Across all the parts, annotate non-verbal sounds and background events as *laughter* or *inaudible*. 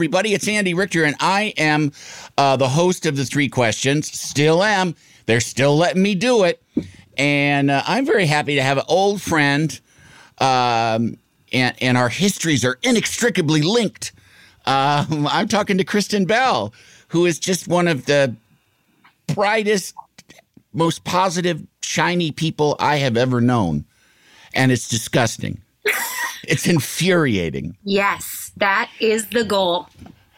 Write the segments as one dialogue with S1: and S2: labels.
S1: everybody, it's Andy Richter, and I am uh, the host of the three questions. Still am. They're still letting me do it. And uh, I'm very happy to have an old friend, um, and, and our histories are inextricably linked. Um, I'm talking to Kristen Bell, who is just one of the brightest, most positive, shiny people I have ever known. And it's disgusting. it's infuriating.
S2: Yes, that is the goal.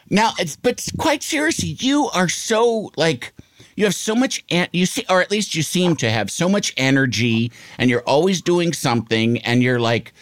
S1: Now, it's but quite seriously, you are so like you have so much you see, or at least you seem to have so much energy, and you're always doing something, and you're like,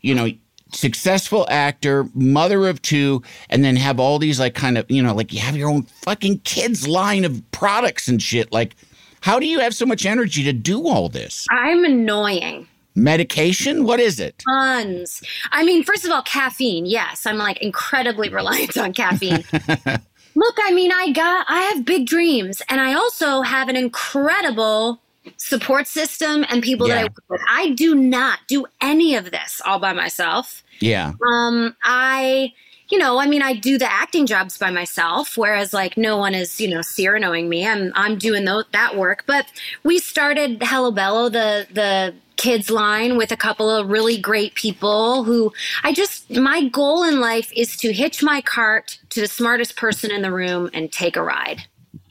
S1: you know, successful actor, mother of two, and then have all these like kind of you know like you have your own fucking kids line of products and shit. Like, how do you have so much energy to do all this?
S2: I'm annoying.
S1: Medication? What is it?
S2: Tons. I mean, first of all, caffeine. Yes, I'm like incredibly reliant on caffeine. *laughs* Look, I mean, I got, I have big dreams, and I also have an incredible support system and people that I
S1: Yeah.
S2: work with. I do not do any of this all by myself.
S1: Yeah.
S2: Um, I, you know, I mean, I do the acting jobs by myself, whereas like no one is, you know, Cyranoing me. I'm, I'm doing tho- that work. But we started Hello Bello, the the kids line, with a couple of really great people who I just my goal in life is to hitch my cart to the smartest person in the room and take a ride.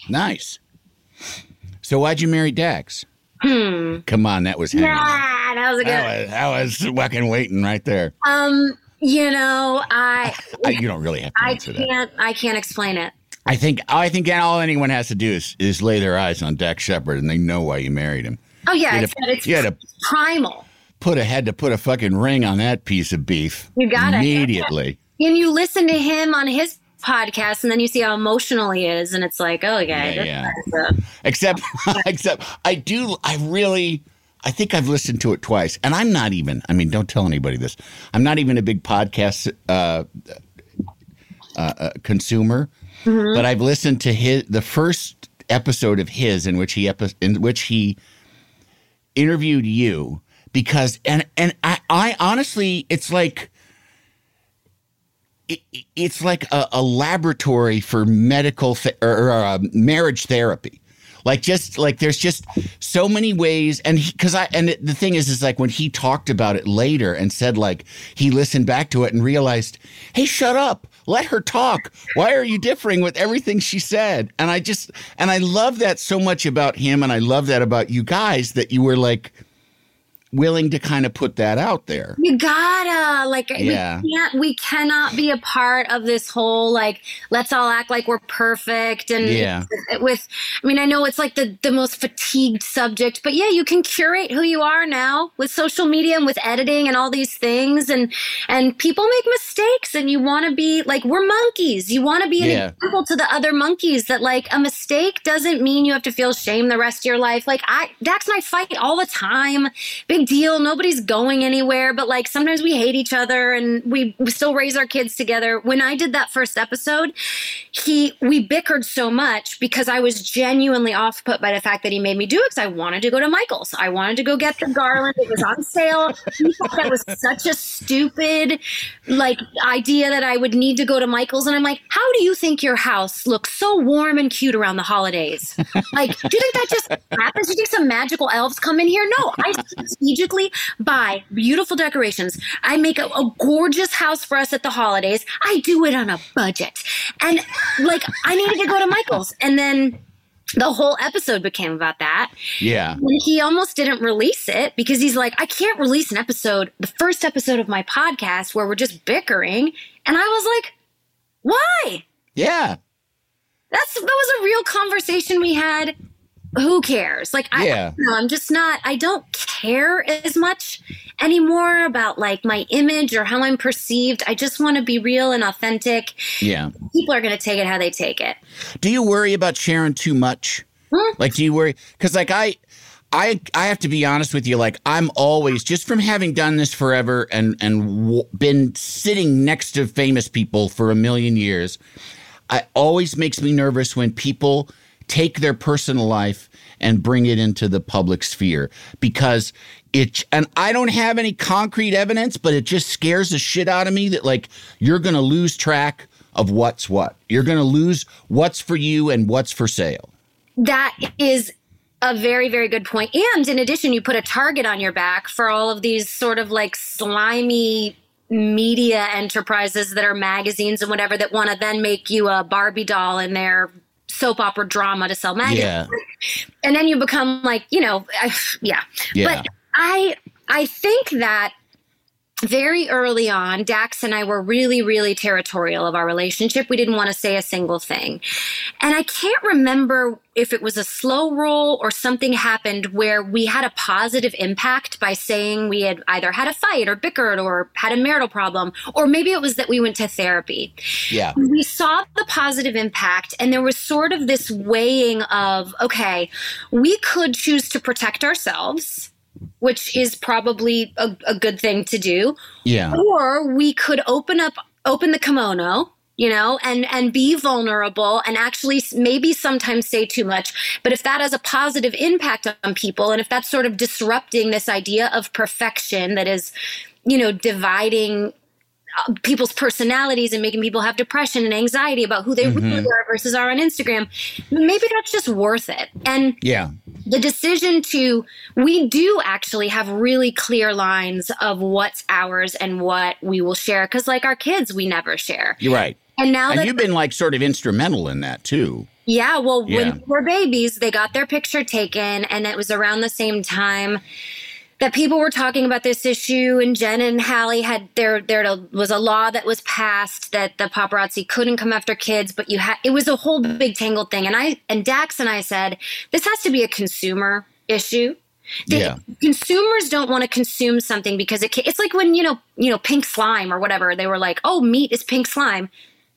S1: Nice. So why'd you marry Dax? Hmm. Come on, that was hanging.
S2: Ah, that was a good.
S1: That was, that was fucking waiting right there.
S2: Um, you know, I *laughs*
S1: I, you don't really have to
S2: I
S1: answer that.
S2: can't I can't explain it.
S1: I think I think all anyone has to do is, is lay their eyes on Dax Shepard, and they know why you married him.
S2: Oh yeah,
S1: You
S2: it's,
S1: had to-
S2: it's
S1: you had to
S2: primal.
S1: put a had to put a fucking ring on that piece of beef.
S2: You got it.
S1: immediately.
S2: and you listen to him on his podcast and then you see how emotional he is and it's like oh okay
S1: Yeah,
S2: a- *laughs*
S1: Except, *laughs* except I do. I really. I think I've listened to it twice, and I'm not even. I mean, don't tell anybody this. I'm not even a big podcast uh, uh, uh, consumer, but I've listened to his the first episode of his in which he epi- in which he interviewed you because and and I, I honestly it's like it, it's like a, a laboratory for medical th- or, or uh, marriage therapy like just like there's just so many ways and because i and the thing is is like when he talked about it later and said like he listened back to it and realized hey shut up. Let her talk. Why are you differing with everything she said? And i just and i love that so much about him and i love that about you guys that you were like willing to kind of put that out there
S2: you gotta like
S1: Yeah.
S2: we can't we cannot be a part of this whole like let's all act like we're perfect and
S1: Yeah.
S2: with i mean i know it's like the the most fatigued subject but yeah you can curate who you are now with social media and with editing and all these things and and people make mistakes and you want to be like we're monkeys you want to be an
S1: Yeah.
S2: example to the other monkeys that like a mistake doesn't mean you have to feel shame the rest of your life like i dax and i fight all the time big deal. Nobody's going anywhere but like sometimes we hate each other and we, we still raise our kids together. When i did that first episode he we bickered so much because i was genuinely off put by the fact that he made me do it because i wanted to go to michael's. I wanted to go get the garland. It was on sale. He thought that was such a stupid like idea that i would need to go to michael's. And i'm like how do you think your house looks so warm and cute around the holidays? Like do you think that just happens do you think some magical elves come in here? No i strategically buy beautiful decorations i make a, a gorgeous house for us at the holidays i do it on a budget And like, I needed to go to Michael's. And then the whole episode became about that.
S1: Yeah.
S2: And he almost didn't release it because he's like, I can't release an episode, the first episode of my podcast where we're just bickering. And I was like, why?
S1: Yeah.
S2: That's that was a real conversation we had. Who cares? Like I,
S1: Yeah.
S2: no, I'm just not I don't care as much anymore about like my image or how I'm perceived. I just want to be real and authentic.
S1: Yeah.
S2: People are going to take it how they take it.
S1: Do you worry about sharing too much?
S2: Hmm?
S1: Like, do you worry? Because, like, I, I, I have to be honest with you. Like, I'm always just from having done this forever and and w- been sitting next to famous people for a million years. I always makes me nervous when people take their personal life and bring it into the public sphere because it and I don't have any concrete evidence, but it just scares the shit out of me that like you're going to lose track of what's what. You're going to lose what's for you and what's for sale.
S2: That is a very, very good point. And in addition, you put a target on your back for all of these sort of like slimy media enterprises that are magazines and whatever that want to then make you a Barbie doll in their soap opera drama to sell magazines.
S1: Yeah.
S2: And then you become like, you know, I, yeah.
S1: Yeah.
S2: But I I think that very early on, Dax and I were really, really territorial of our relationship. We didn't want to say a single thing. And I can't remember if it was a slow roll or something happened where we had a positive impact by saying we had either had a fight or bickered or had a marital problem, or maybe it was that we went to therapy
S1: Yeah.
S2: we saw the positive impact and there was sort of this weighing of okay we could choose to protect ourselves which is probably a, a good thing to do
S1: Yeah.
S2: or we could open up open the kimono you know and and be vulnerable and actually maybe sometimes say too much but if that has a positive impact on people and if that's sort of disrupting this idea of perfection that is you know dividing uh, people's personalities and making people have depression and anxiety about who they really are versus are on Instagram maybe that's just worth it and
S1: Yeah.
S2: The decision to we do actually have really clear lines of what's ours and what we will share because like our kids we never share
S1: You're right.
S2: and now
S1: And
S2: that
S1: you've been like sort of instrumental in that too.
S2: yeah well
S1: Yeah.
S2: when they were babies they got their picture taken and it was around the same time that people were talking about this issue and Jen and Halle had there there was a law that was passed that the paparazzi couldn't come after kids but you had it was a whole big tangled thing. And I and Dax and I said this has to be a consumer issue. The
S1: Yeah.
S2: consumers don't want to consume something because it ca- it's like when you know you know pink slime or whatever they were like oh meat is pink slime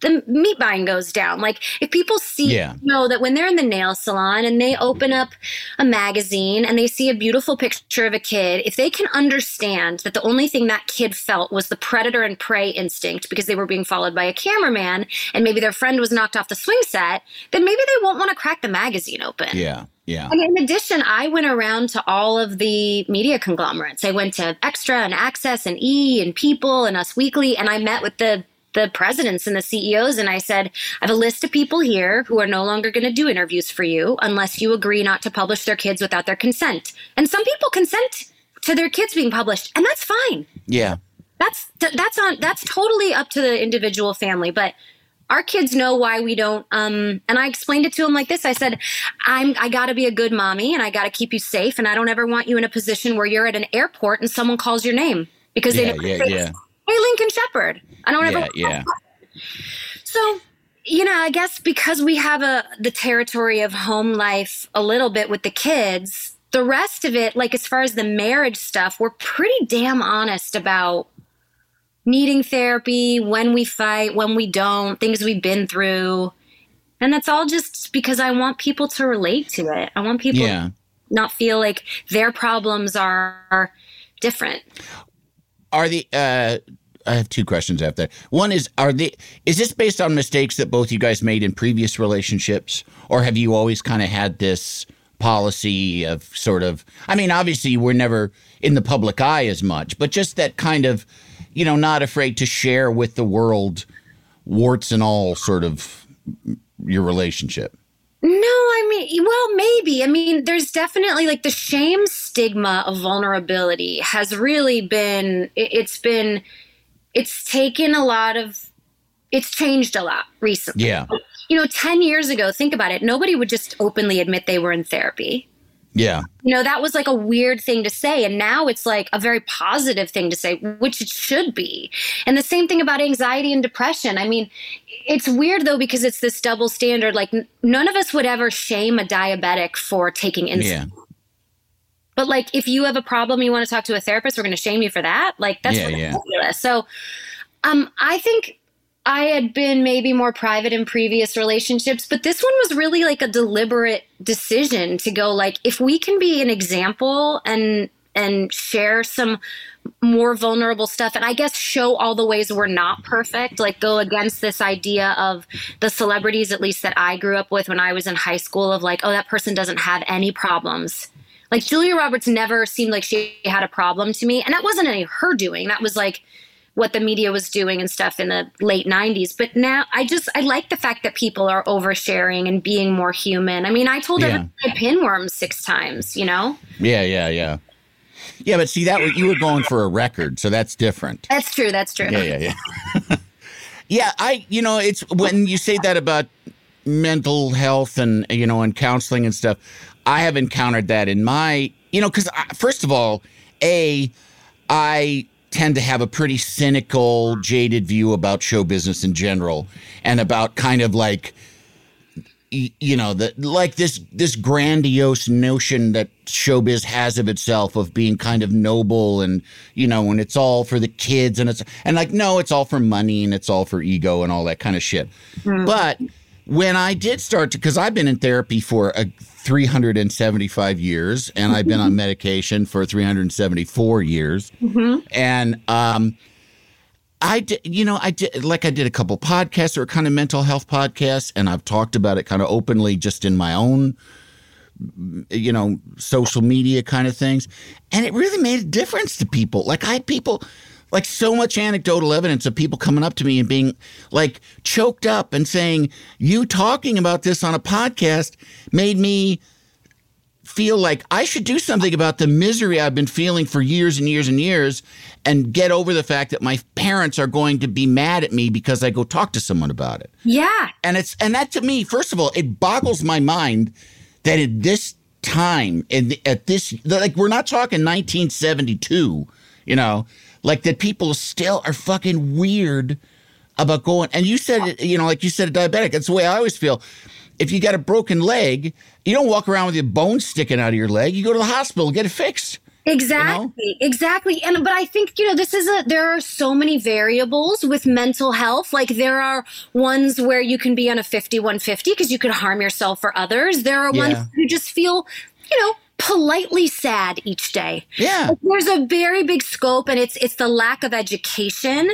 S2: the meat buying goes down like if people see
S1: Yeah.
S2: know that when they're in the nail salon and they open up a magazine and they see a beautiful picture of a kid if they can understand that the only thing that kid felt was the predator and prey instinct because they were being followed by a cameraman and maybe their friend was knocked off the swing set then maybe they won't want to crack the magazine open
S1: Yeah. Yeah.
S2: and in addition, I went around to all of the media conglomerates. I went to Extra and Access and E and People and Us Weekly, and I met with the the presidents and the CEOs, and I said, I have a list of people here who are no longer going to do interviews for you unless you agree not to publish their kids without their consent. And some people consent to their kids being published, and that's fine.
S1: Yeah.
S2: That's that's on that's totally up to the individual family, but our kids know why we don't um and i explained it to them like this i said i'm i gotta be a good mommy and i gotta keep you safe and i don't ever want you in a position where you're at an airport and someone calls your name because
S1: Yeah,
S2: they
S1: yeah, yeah.
S2: Hey lincoln shepard i don't ever
S1: Yeah. Yeah.
S2: so you know i guess because we have a the territory of home life a little bit with the kids the rest of it like as far as the marriage stuff we're pretty damn honest about needing therapy when we fight when we don't things we've been through and that's all just because i want people to relate to it i want people
S1: Yeah.
S2: not feel like their problems are different
S1: Are the uh I have two questions after. One is are the is this based on mistakes that both you guys made in previous relationships or have you always kind of had this policy of sort of I mean obviously we're never in the public eye as much, but just that kind of you know not afraid to share with the world warts and all sort of your relationship.
S2: No, I mean, well, maybe. I mean, there's definitely like the shame stigma of vulnerability has really been, it- it's been, it's taken a lot of it's changed a lot recently.
S1: Yeah.
S2: You know, 10 years ago, think about it, nobody would just openly admit they were in therapy.
S1: Yeah.
S2: You know, that was like a weird thing to say. And now it's like a very positive thing to say, which it should be. And the same thing about anxiety and depression. I mean, it's weird though, because it's this double standard. Like, none of us would ever shame a diabetic for taking insulin.
S1: Yeah.
S2: But like, if you have a problem, you want to talk to a therapist, we're going to shame you for that. Like, that's
S1: Yeah, yeah.
S2: ridiculous. So, um, I think I had been maybe more private in previous relationships, but this one was really like a deliberate decision to go like, if we can be an example and and share some more vulnerable stuff and i guess show all the ways we're not perfect like go against this idea of the celebrities at least that i grew up with when i was in high school of like oh that person doesn't have any problems. Like julia roberts never seemed like she had a problem to me and that wasn't any her doing. That was like what the media was doing and stuff in the late 90s but now i just i like the fact that people are oversharing and being more human i mean i told
S1: Yeah.
S2: i had pinworms six times you know
S1: Yeah. Yeah. Yeah. Yeah. But see, that you were going for a record, so that's different.
S2: that's true that's true
S1: Yeah, yeah, yeah. *laughs* yeah, I you know, it's when you say that about mental health and you know and counseling and stuff, I have encountered that in my, you know, cuz uh, first of all, a I tend to have a pretty cynical, jaded view about show business in general and about kind of like you know the like this this grandiose notion that showbiz has of itself of being kind of noble and you know and it's all for the kids and it's and like no it's all for money and it's all for ego and all that kind of shit. Hmm. But when i did start to because i've been in therapy for a 375 years and i've been on *laughs* medication for 374 years. And um I did, you know, I did like I did a couple podcasts or kind of mental health podcasts, and I've talked about it kind of openly just in my own, you know, social media kind of things, and it really made a difference to people. Like I had people, like so much anecdotal evidence of people coming up to me and being like choked up and saying, "You talking about this on a podcast made me." feel like I should do something about the misery I've been feeling for years and years and years and get over the fact that my parents are going to be mad at me because I go talk to someone about it.
S2: yeah
S1: And it's and that to me, first of all, it boggles my mind that at this time and at this like we're not talking 1972, you know, like that people still are fucking weird about going and you said you know, like you said a diabetic. That's the way I always feel. If you got a broken leg, you don't walk around with your bones sticking out of your leg. You go to the hospital and get it fixed.
S2: Exactly, exactly. And but I think, you know, this is a there are so many variables with mental health. Like there are ones where you can be on a 5150 because you could harm yourself or others. There are ones
S1: Yeah.
S2: you just feel, you know, politely sad each day.
S1: Yeah.
S2: Like, There's a very big scope and it's it's the lack of education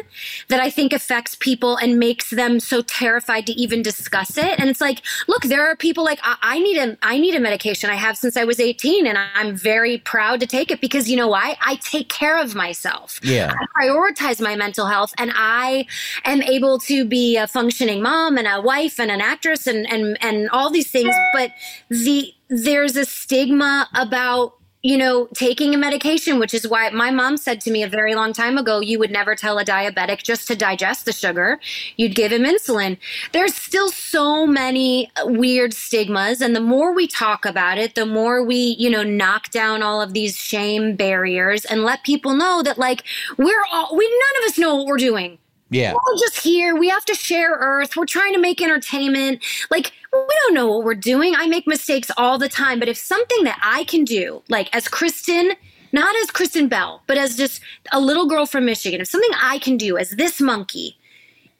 S2: that I think affects people and makes them so terrified to even discuss it. And it's like, look, there are people like I, I need a I need a medication I have since I was 18 and I'm very proud to take it because you know why? I take care of myself.
S1: Yeah.
S2: I prioritize my mental health and I am able to be a functioning mom and a wife and an actress and and and all these things but the there's a stigma about you know taking a medication which is why my mom said to me a very long time ago you would never tell a diabetic just to digest the sugar. You'd give him insulin. There's still so many weird stigmas and the more we talk about it the more we you know knock down all of these shame barriers and let people know that like we're all we none of us know what we're doing
S1: Yeah.
S2: we're just here. We have to share Earth. We're trying to make entertainment. Like, we don't know what we're doing. I make mistakes all the time. But if something that I can do, like as Kristen, not as Kristen Bell, but as just a little girl from Michigan, if something I can do as this monkey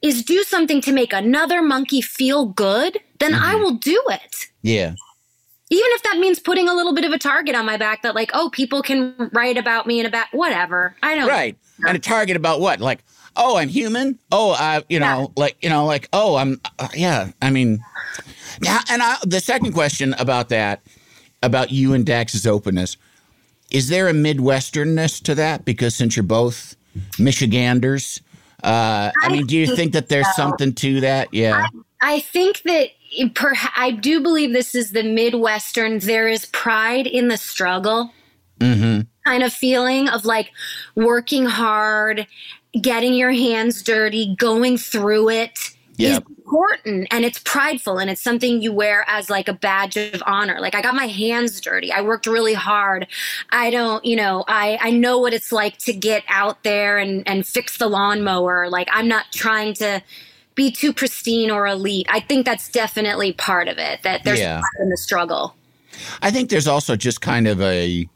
S2: is do something to make another monkey feel good, then I mm-hmm. will do it.
S1: Yeah.
S2: Even if that means putting a little bit of a target on my back that, like, oh, people can write about me and about whatever. I don't
S1: Right. And a target about what? Like, oh, I'm human. Oh, I, you know, like, you know, like, oh, I'm, uh, yeah. I mean, now, and I, the second question about that, about you and Dax's openness, is there a Midwesternness to that? Because since you're both Michiganders, uh, I mean, do you think that there's something to that? Yeah.
S2: I think that perha- I do believe this is the Midwestern. There is pride in the struggle kind of feeling of like working hard getting your hands dirty, going through it is
S1: Yep.
S2: important and it's prideful and it's something you wear as like a badge of honor. Like I got my hands dirty. I worked really hard. I don't, you know, I I know what it's like to get out there and and fix the lawnmower. Like I'm not trying to be too pristine or elite. I think that's definitely part of it. That there's
S1: Yeah.
S2: in the struggle.
S1: I think there's also just kind of a,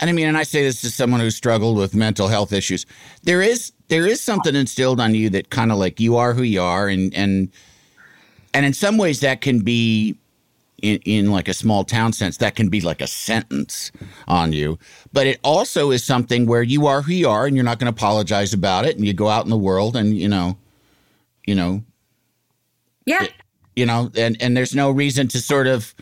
S1: and I mean, and I say this to someone who struggled with mental health issues. There is there is something instilled on you that kind of like you are who you are, and and and in some ways that can be. In, in like a small town sense, that can be like a sentence on you. But it also is something where you are who you are, and you're not going to apologize about it. And you go out in the world, and you know, you know,
S2: Yeah.
S1: you know and and there's no reason to sort of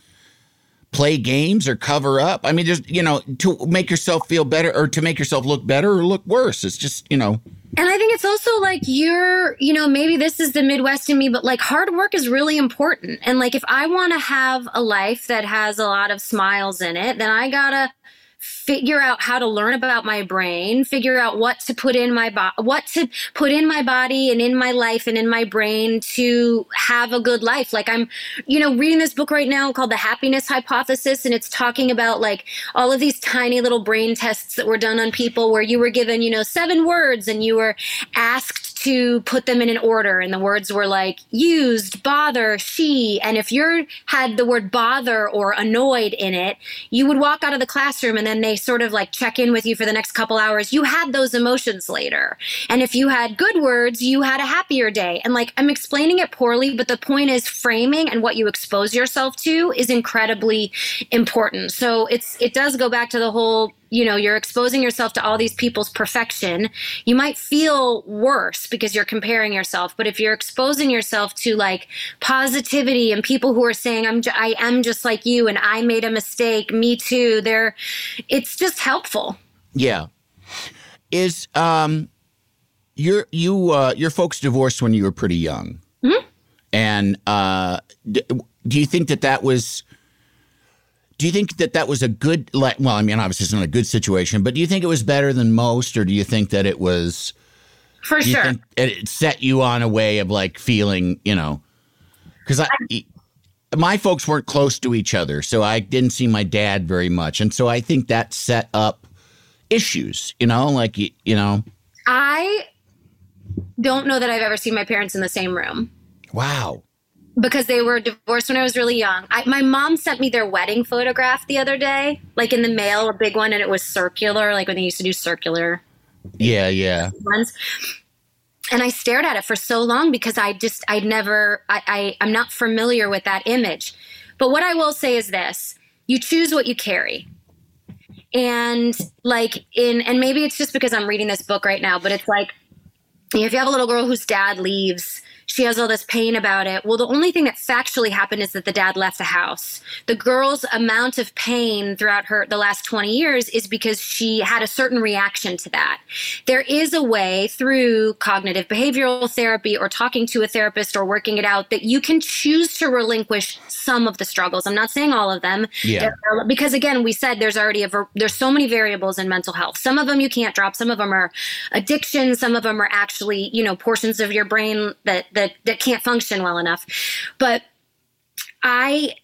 S1: play games or cover up. I mean just, you know to make yourself feel better or to make yourself look better or look worse. It's just you know.
S2: And I think it's also like you're, you know, maybe this is the Midwest in me, but like hard work is really important. And like if I want to have a life that has a lot of smiles in it, then I gotta figure out how to learn about my brain, figure out what to put in my body, what to put in my body and in my life and in my brain to have a good life. Like I'm, you know, reading this book right now called The Happiness Hypothesis, and it's talking about like all of these tiny little brain tests that were done on people where you were given, you know, seven words and you were asked to put them in an order and the words were like used bother she and if you had the word bother or annoyed in it you would walk out of the classroom and then they sort of like check in with you for the next couple hours. You had those emotions later. And if you had good words you had a happier day. And like i'm explaining it poorly but the point is framing and what you expose yourself to is incredibly important. So it's it does go back to the whole you know you're exposing yourself to all these people's perfection you might feel worse because you're comparing yourself. But if you're exposing yourself to like positivity and people who are saying i'm j- i am just like you and i made a mistake me too they're it's just helpful.
S1: Yeah. Is um your you uh your folks divorced when you were pretty young. And uh d- do you think that that was do you think that that was a good like well i mean obviously it's not a good situation but do you think it was better than most or do you think that it was
S2: for sure.
S1: think it set you on a way of like feeling you know? Because I, my folks weren't close to each other so i didn't see my dad very much and so i think that set up issues you know like you, you know?
S2: I don't know that i've ever seen my parents in the same room.
S1: Wow
S2: because they were divorced when I was really young. I, my mom sent me their wedding photograph the other day, like in the mail, a big one, and it was circular, like when they used to do circular
S1: yeah yeah
S2: ones. And I stared at it for so long because I just, I'd never, I, I, I'm not familiar with that image. But what I will say is this you choose what you carry. And like in, and maybe it's just because I'm reading this book right now, but it's like, if you have a little girl whose dad leaves, she has all this pain about it. Well, the only thing that factually happened is that the dad left the house. The girl's amount of pain throughout her the last 20 years is because she had a certain reaction to that. There is a way through cognitive behavioral therapy or talking to a therapist or working it out that you can choose to relinquish some of the struggles. I'm not saying all of them.
S1: Yeah.
S2: Are- because again, we said there's already a ver- there's so many variables in mental health. Some of them you can't drop. Some of them are addiction. Some of them are actually you know portions of your brain that that that can't function well enough. But I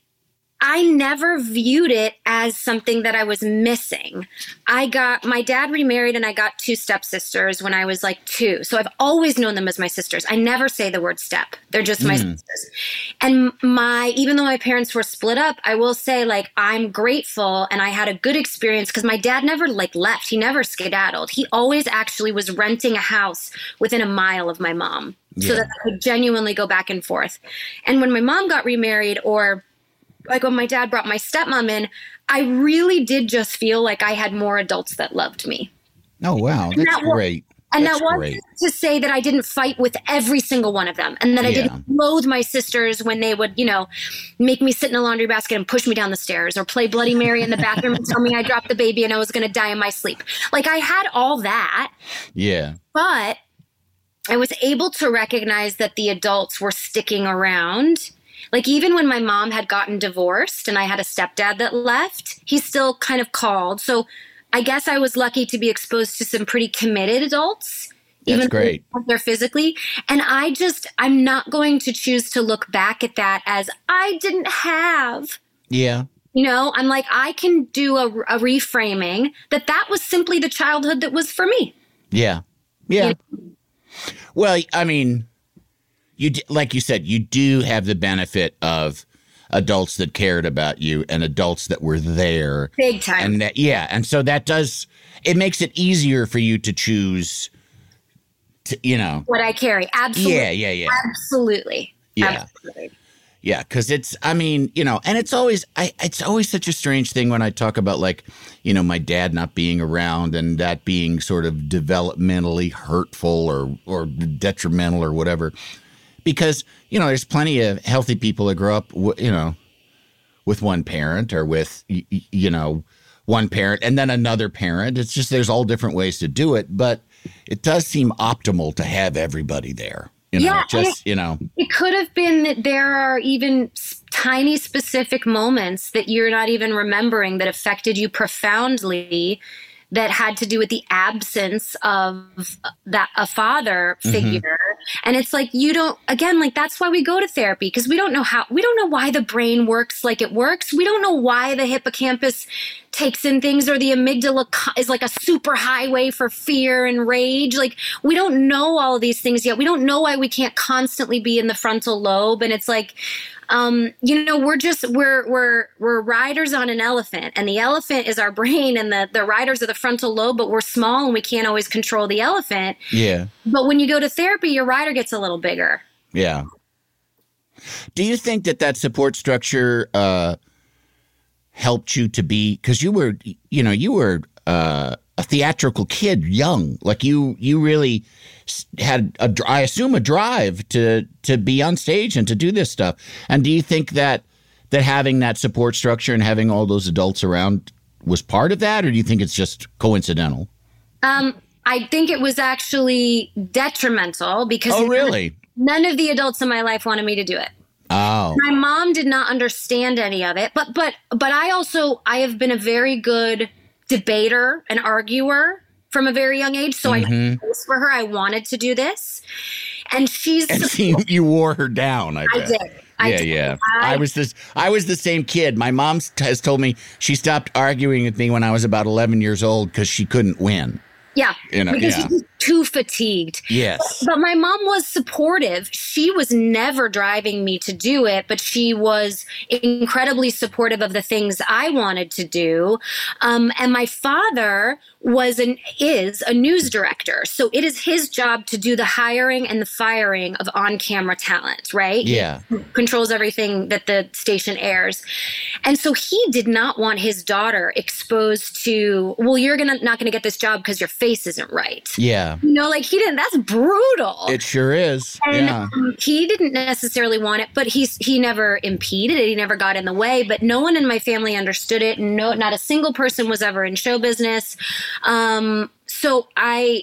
S2: I never viewed it as something that I was missing. I got my dad remarried and I got two stepsisters when I was like two. So I've always known them as my sisters. I never say the word step. They're just my hmm. sisters. And my even though my parents were split up, I will say like I'm grateful and I had a good experience because my dad never like left. He never skedaddled. He always actually was renting a house within a mile of my mom. So that I could genuinely go back and forth. And when my mom got remarried or like when my dad brought my stepmom in, I really did just feel like I had more adults that loved me.
S1: oh wow that's
S2: that
S1: great
S2: And
S1: That's
S2: that wasn't
S1: great.
S2: to say that I didn't fight with every single one of them and that I
S1: Yeah.
S2: didn't loathe my sisters when they would, you know, make me sit in a laundry basket and push me down the stairs or play Bloody Mary in the bathroom and tell me I dropped the baby and I was going to die in my sleep. Like I had all that,
S1: yeah
S2: but I was able to recognize that the adults were sticking around. Like even when my mom had gotten divorced and I had a stepdad that left, he still kind of called. So I guess I was lucky to be exposed to some pretty committed adults.
S1: That's
S2: even
S1: great.
S2: They're physically. And I just, I'm not going to choose to look back at that as I didn't have.
S1: Yeah.
S2: You know, I'm like, I can do a, a reframing that that was simply the childhood that was for me.
S1: Yeah. Yeah. Well, I mean, you like you said, you do have the benefit of adults that cared about you and adults that were there.
S2: Big time.
S1: And that, yeah, and so that does it makes it easier for you to choose to, you know.
S2: what I carry. Absolutely.
S1: Yeah, yeah, yeah.
S2: Absolutely.
S1: Yeah.
S2: Absolutely.
S1: Yeah, because it's, I mean, you know, and it's always, I, it's always such a strange thing when I talk about like, you know, my dad not being around and that being sort of developmentally hurtful or or detrimental or whatever, because you know, there's plenty of healthy people that grow up, you know, with one parent or with, you know, one parent and then another parent. It's just there's all different ways to do it, but it does seem optimal to have everybody there. You know,
S2: Yeah,
S1: just you know,
S2: It could have been that there are even tiny specific moments that you're not even remembering that affected you profoundly that had to do with the absence of uh, that a father mm-hmm. figure and it's like you don't again like that's why we go to therapy because we don't know how we don't know why the brain works like it works. We don't know why the hippocampus takes in things or the amygdala is like a super highway for fear and rage. Like we don't know all of these things yet. We don't know why we can't constantly be in the frontal lobe. And it's like um, you know, we're just we're we're we're riders on an elephant, and the elephant is our brain, and the the riders are the frontal lobe, but we're small and we can't always control the elephant.
S1: yeah.
S2: But when you go to therapy, your rider gets a little bigger.
S1: Yeah. Do you think that that support structure uh, helped you to be because you were, you know, you were uh, a theatrical kid, young, like you, you really had a, I assume, a drive to to be on stage and to do this stuff. And do you think that that having that support structure and having all those adults around was part of that, or do you think it's just coincidental?
S2: Um, I think it was actually detrimental because
S1: Oh, really?
S2: none of the adults in my life wanted me to do it.
S1: Oh,
S2: my mom did not understand any of it but but but i also i have been a very good debater and arguer from a very young age so i
S1: Mm-hmm.
S2: chose for her i wanted to do this and she's
S1: and she, *laughs* you wore her down. I,
S2: i did I
S1: yeah,
S2: did.
S1: yeah.
S2: I-
S1: I was this. I was the same kid. My mom has told me she stopped arguing with me when I was about eleven years old because she couldn't win.
S2: Yeah
S1: You know,
S2: because
S1: yeah.
S2: she's too fatigued
S1: Yes.
S2: but my mom was supportive. She was never driving me to do it, but she was incredibly supportive of the things I wanted to do. Um, and my father was an is a news director, so it is his job to do the hiring and the firing of on-camera talent. Right? He
S1: Yeah.
S2: controls everything that the station airs. And so he did not want his daughter exposed to, well, you're gonna not gonna get this job because your face isn't right.
S1: Yeah.
S2: You know, like he didn't. That's brutal.
S1: It sure is.
S2: and
S1: yeah.
S2: um, he didn't necessarily want it, but he's he never impeded it. He never got in the way. But no one in my family understood it. No, not a single person was ever in show business. Um, so I,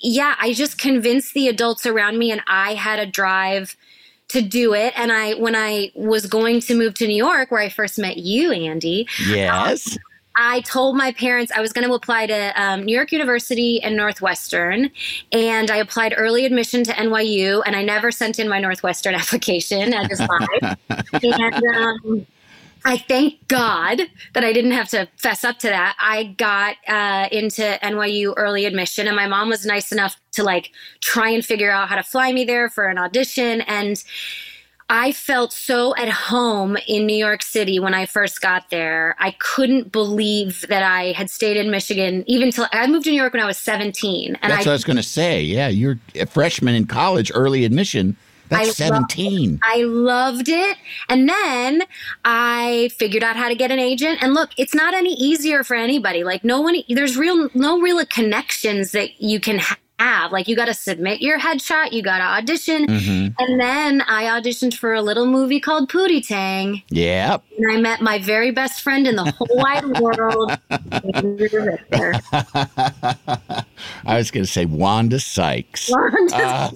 S2: yeah, I just convinced the adults around me, and I had a drive to do it. And I, when I was going to move to New York, where I first met you, Andy,
S1: Yes.
S2: I told my parents I was going to apply to um, New York University and Northwestern, and I applied early admission to NYU, and I never sent in my Northwestern *laughs* application. I just lied. and um, I thank God that I didn't have to fess up to that. I got uh, into NYU early admission, and my mom was nice enough to like try and figure out how to fly me there for an audition, and. I felt so at home in New York City when I first got there. I couldn't believe that I had stayed in Michigan even till I moved to New York when I was 17. And
S1: That's
S2: I
S1: what I was going to say. Yeah, you're a freshman in college, early admission. That's
S2: I love-
S1: seventeen.
S2: I loved it. And then I figured out how to get an agent. And look, it's not any easier for anybody. Like no one there's real no real connections that you can have. Like you got to submit your headshot, you got to audition.
S1: Mm-hmm.
S2: And then I auditioned for a little movie called Pootie Tang.
S1: Yep.
S2: And I met my very best friend in the whole wide *laughs* world. *laughs*
S1: I was going to say Wanda Sykes. Uh,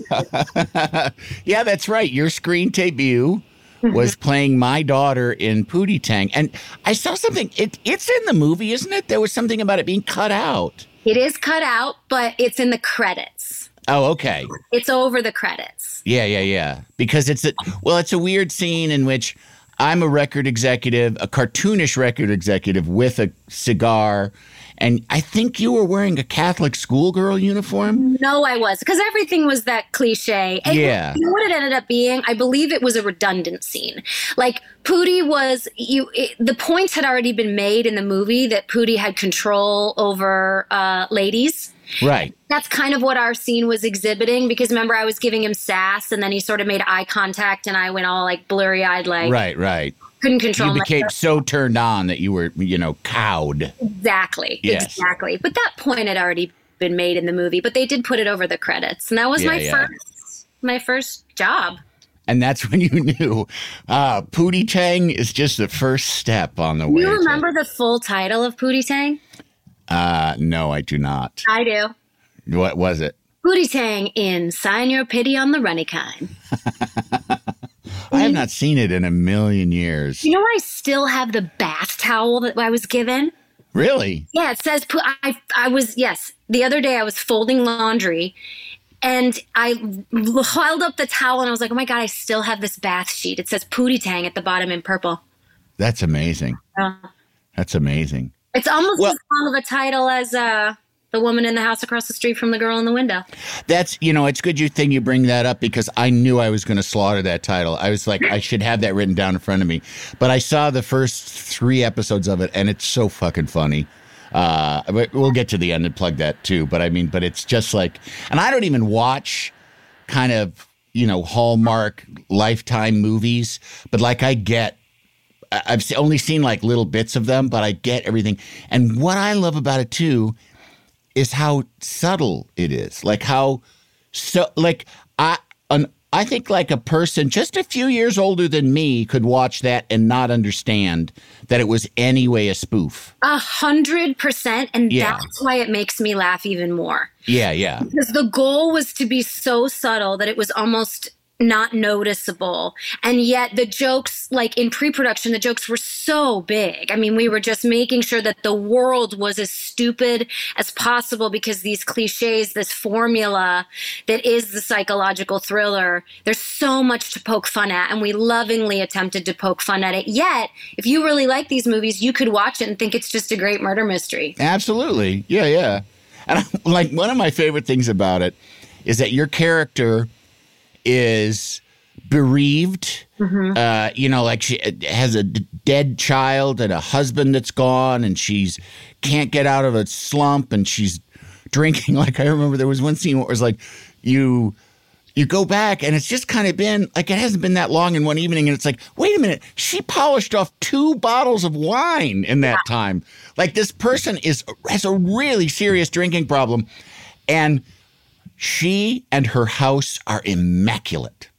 S1: *laughs* yeah, that's right. Your screen debut was playing my daughter in Pootie Tang, and I saw something. It it's in the movie, isn't it? There was something about it being cut out.
S2: It is cut out, but it's in the credits.
S1: Oh, okay.
S2: It's over the credits.
S1: Yeah, yeah, yeah. Because it's a well, it's a weird scene in which I'm a record executive, a cartoonish record executive with a cigar. And I think you were wearing a Catholic schoolgirl uniform.
S2: No, I was because everything was that cliche. And
S1: Yeah.
S2: You know what it ended up being? I believe it was a redundant scene. Like Pootie was you. It, the points had already been made in the movie that Pootie had control over uh, ladies.
S1: Right.
S2: That's kind of what our scene was exhibiting because remember I was giving him sass and then he sort of made eye contact and I went all like blurry eyed, like
S1: Right, right.
S2: Couldn't control
S1: You became
S2: myself.
S1: so turned on that you were, you know, cowed.
S2: Exactly.
S1: Yes.
S2: Exactly. But that point had already been made in the movie, but they did put it over the credits. And that was
S1: Yeah,
S2: my
S1: yeah.
S2: first my first job.
S1: And that's *laughs* when you knew uh, Pootie Tang is just the first step on the way.
S2: You
S1: to-
S2: remember the full title of Pootie Tang?
S1: Uh, no, I do not.
S2: I do.
S1: What was it?
S2: Pootie Tang in Sign Your Pity on the Runnykine. *laughs*
S1: I have not seen it in a million years.
S2: You know I still have the bath towel that I was given?
S1: Really?
S2: Yeah, it says po- I I was yes. The other day I was folding laundry and I held up the towel and I was like, "Oh my god, I still have this bath sheet." It says Pootie Tang at the bottom in purple.
S1: That's amazing.
S2: Uh,
S1: That's amazing.
S2: it's almost
S1: Well-
S2: as long of a title as uh the woman in the house across the street from the girl in the window.
S1: That's you know, it's good you think you bring that up because I knew I was going to slaughter that title. I was like, I should have that written down in front of me. But I saw the first three episodes of it, and it's so fucking funny. Uh, we'll get to the end and plug that too. But I mean, but it's just like, and I don't even watch kind of you know Hallmark Lifetime movies, but like I get I've only seen like little bits of them, but I get everything. And what I love about it too is how subtle it is. Like how so like I an I think like a person just a few years older than me could watch that and not understand that it was anyway a spoof.
S2: A hundred percent, and
S1: Yeah.
S2: that's why it makes me laugh even more.
S1: Yeah, yeah.
S2: Because the goal was to be so subtle that it was almost not noticeable. And yet the jokes, like in pre production, the jokes were so big. I mean, we were just making sure that the world was as stupid as possible because these cliches, this formula that is the psychological thriller, there's so much to poke fun at. And we lovingly attempted to poke fun at it. Yet, if you really like these movies, you could watch it and think it's just a great murder mystery.
S1: Absolutely. Yeah, yeah. And *laughs* like one of my favorite things about it is that your character is bereaved. Uh, you know, like she has a d- dead child and a husband that's gone, and she's can't get out of a slump, and she's drinking. *laughs* Like I remember there was one scene where it was like you you go back and it's just kind of been like it hasn't been that long in one evening and it's like wait a minute she polished off two bottles of wine in that time like this person is has a really serious drinking problem and she and her house are immaculate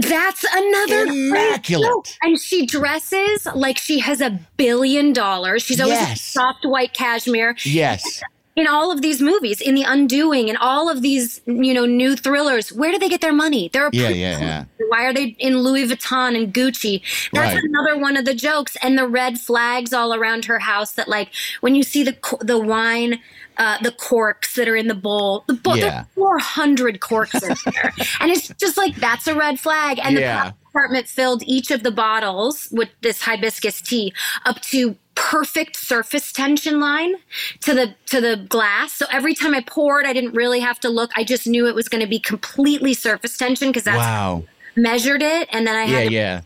S2: That's another
S1: Immaculate.
S2: And she dresses like she has a billion dollars. She's always
S1: Yes.
S2: soft white cashmere
S1: yes
S2: in all of these movies, in The Undoing, and all of these, you know, new thrillers. Where do they get their money? They're a
S1: Yeah, yeah, yeah.
S2: Why are they in Louis Vuitton and Gucci? That's
S1: Right.
S2: another one of the jokes. And the red flags all around her house. That like when you see the the wine. Uh, the corks that are in the bowl, the bowl,
S1: Yeah.
S2: there's 400 corks in there, *laughs* and it's just like that's a red flag. And
S1: Yeah.
S2: the department filled each of the bottles with this hibiscus tea up to perfect surface tension line to the to the glass. So every time I poured, I didn't really have to look. I just knew it was going to be completely surface tension because that's
S1: wow
S2: measured it, and then I
S1: yeah
S2: had to
S1: yeah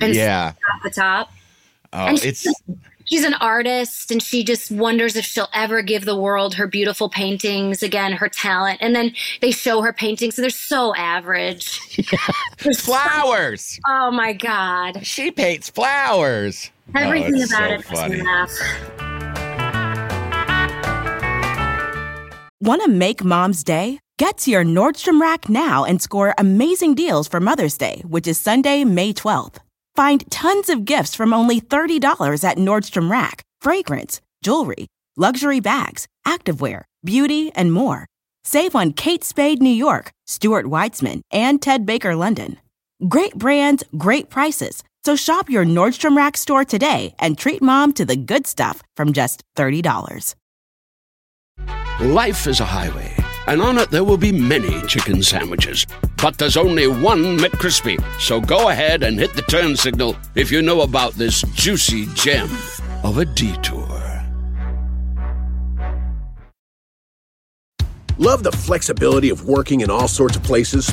S2: and
S1: yeah
S2: at the top.
S1: oh
S2: and
S1: it's
S2: She's an artist and she just wonders if she'll ever give the world her beautiful paintings again, her talent. And then they show her paintings and they're so average. *laughs* So-
S1: flowers
S2: oh my God.
S1: she paints flowers Oh,
S2: Everything
S1: oh,
S2: about
S1: so
S2: it makes me laugh.
S3: Want to make mom's day? Get to your Nordstrom Rack now and score amazing deals for Mother's Day, which is Sunday, May 12th. Find tons of gifts from only $30 at Nordstrom Rack fragrance, jewelry, luxury bags, activewear, beauty, and more. Save on Kate Spade New York, Stuart Weitzman, and Ted Baker London. Great brands, great prices. So shop your Nordstrom Rack store today and treat mom to the good stuff from just $30.
S4: Life is a highway, and on it there will be many chicken sandwiches. But there's only one McCrispy. So go ahead and hit the turn signal if you know about this juicy gem of a detour.
S5: Love the flexibility of working in all sorts of places?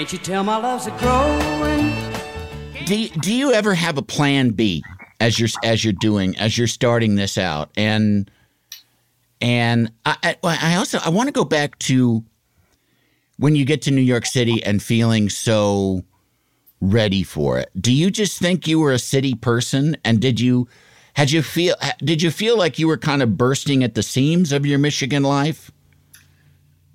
S6: Can't you tell my love's a growing?
S1: Do do you ever have a plan B as you're as you're doing as you're starting this out? And and I I, I also I want to go back to when you get to New York City and feeling so ready for it. Do you just think you were a city person and did you had you feel did you feel like you were kind of bursting at the seams of your Michigan life?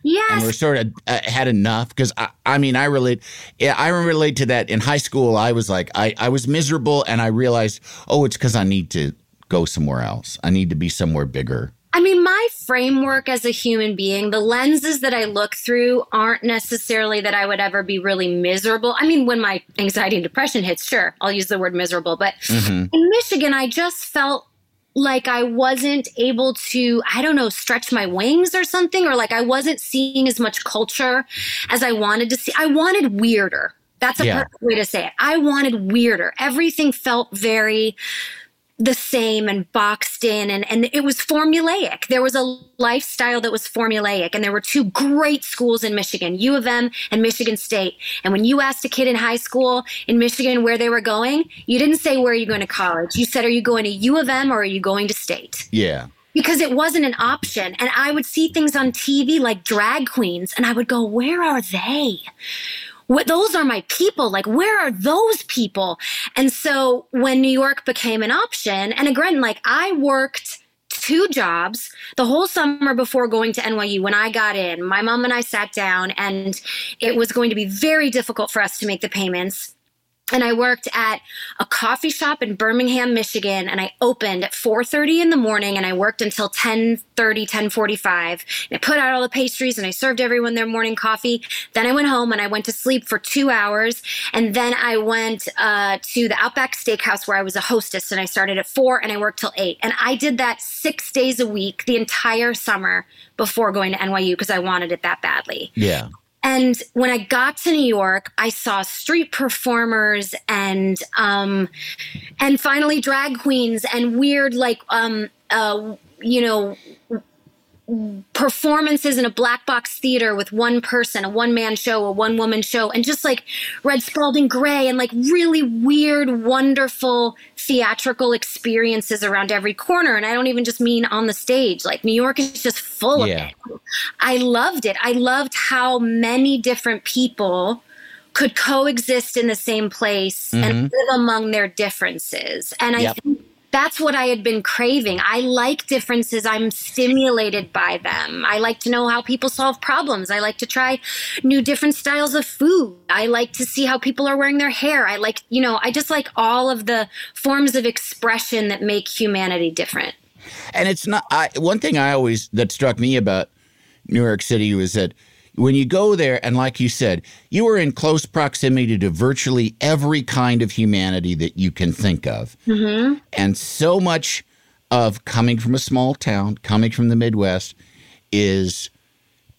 S2: Yes.
S1: and we're sort of uh, had enough because I, I mean I relate yeah, I relate to that in high school I was like I, I was miserable and I realized oh it's because I need to go somewhere else I need to be somewhere bigger
S2: I mean, my framework as a human being, the lenses that I look through aren't necessarily that I would ever be really miserable. I mean, when my anxiety and depression hits, sure, I'll use the word miserable. But in Michigan, I just felt like I wasn't able to, I don't know, stretch my wings or something, or like I wasn't seeing as much culture as I wanted to see. I wanted weirder. That's a
S1: Yeah.
S2: perfect way to say it. I wanted weirder. Everything felt very the same and boxed in and, and it was formulaic. There was a lifestyle that was formulaic and there were two great schools in Michigan, U of M and Michigan State. And when you asked a kid in high school in Michigan where they were going, you didn't say where are you going to college. You said are you going to U of M or are you going to state?
S1: yeah
S2: because it wasn't an option. And I would see things on TV like drag queens, and I would go, Where are they? What, those are my people. Like, where are those people? And so when New York became an option, and again, like I worked two jobs the whole summer before going to NYU when I got in. My mom and I sat down, and it was going to be very difficult for us to make the payments and I worked at a coffee shop in Birmingham, Michigan, and I opened at 4:30 in the morning and I worked until 10:30, 10:45. And I put out all the pastries and I served everyone their morning coffee. Then I went home and I went to sleep for 2 hours and then I went uh, to the Outback Steakhouse where I was a hostess and I started at 4 and I worked till 8. And I did that 6 days a week the entire summer before going to NYU because I wanted it that badly.
S1: yeah
S2: And when I got to New York, I saw street performers and um, and finally drag queens and weird like um, uh, you know performances in a black box theater with one person, a one man show, a one woman show, and just like Red Spalding Gray and like really weird, wonderful theatrical experiences around every corner. And I don't even just mean on the stage. Like New York is just full of it. I loved it. I loved how many different people could coexist in the same place and mm-hmm. live among their differences. And I think that's what I had been craving. I like differences. I'm stimulated by them. I like to know how people solve problems. I like to try new different styles of food. I like to see how people are wearing their hair. I like, you know, I just like all of the forms of expression that make humanity different.
S1: And it's not. I, one thing I always that struck me about New York City was that when you go there, and like you said, you are in close proximity to virtually every kind of humanity that you can think of, mm-hmm. and so much of coming from a small town, coming from the Midwest, is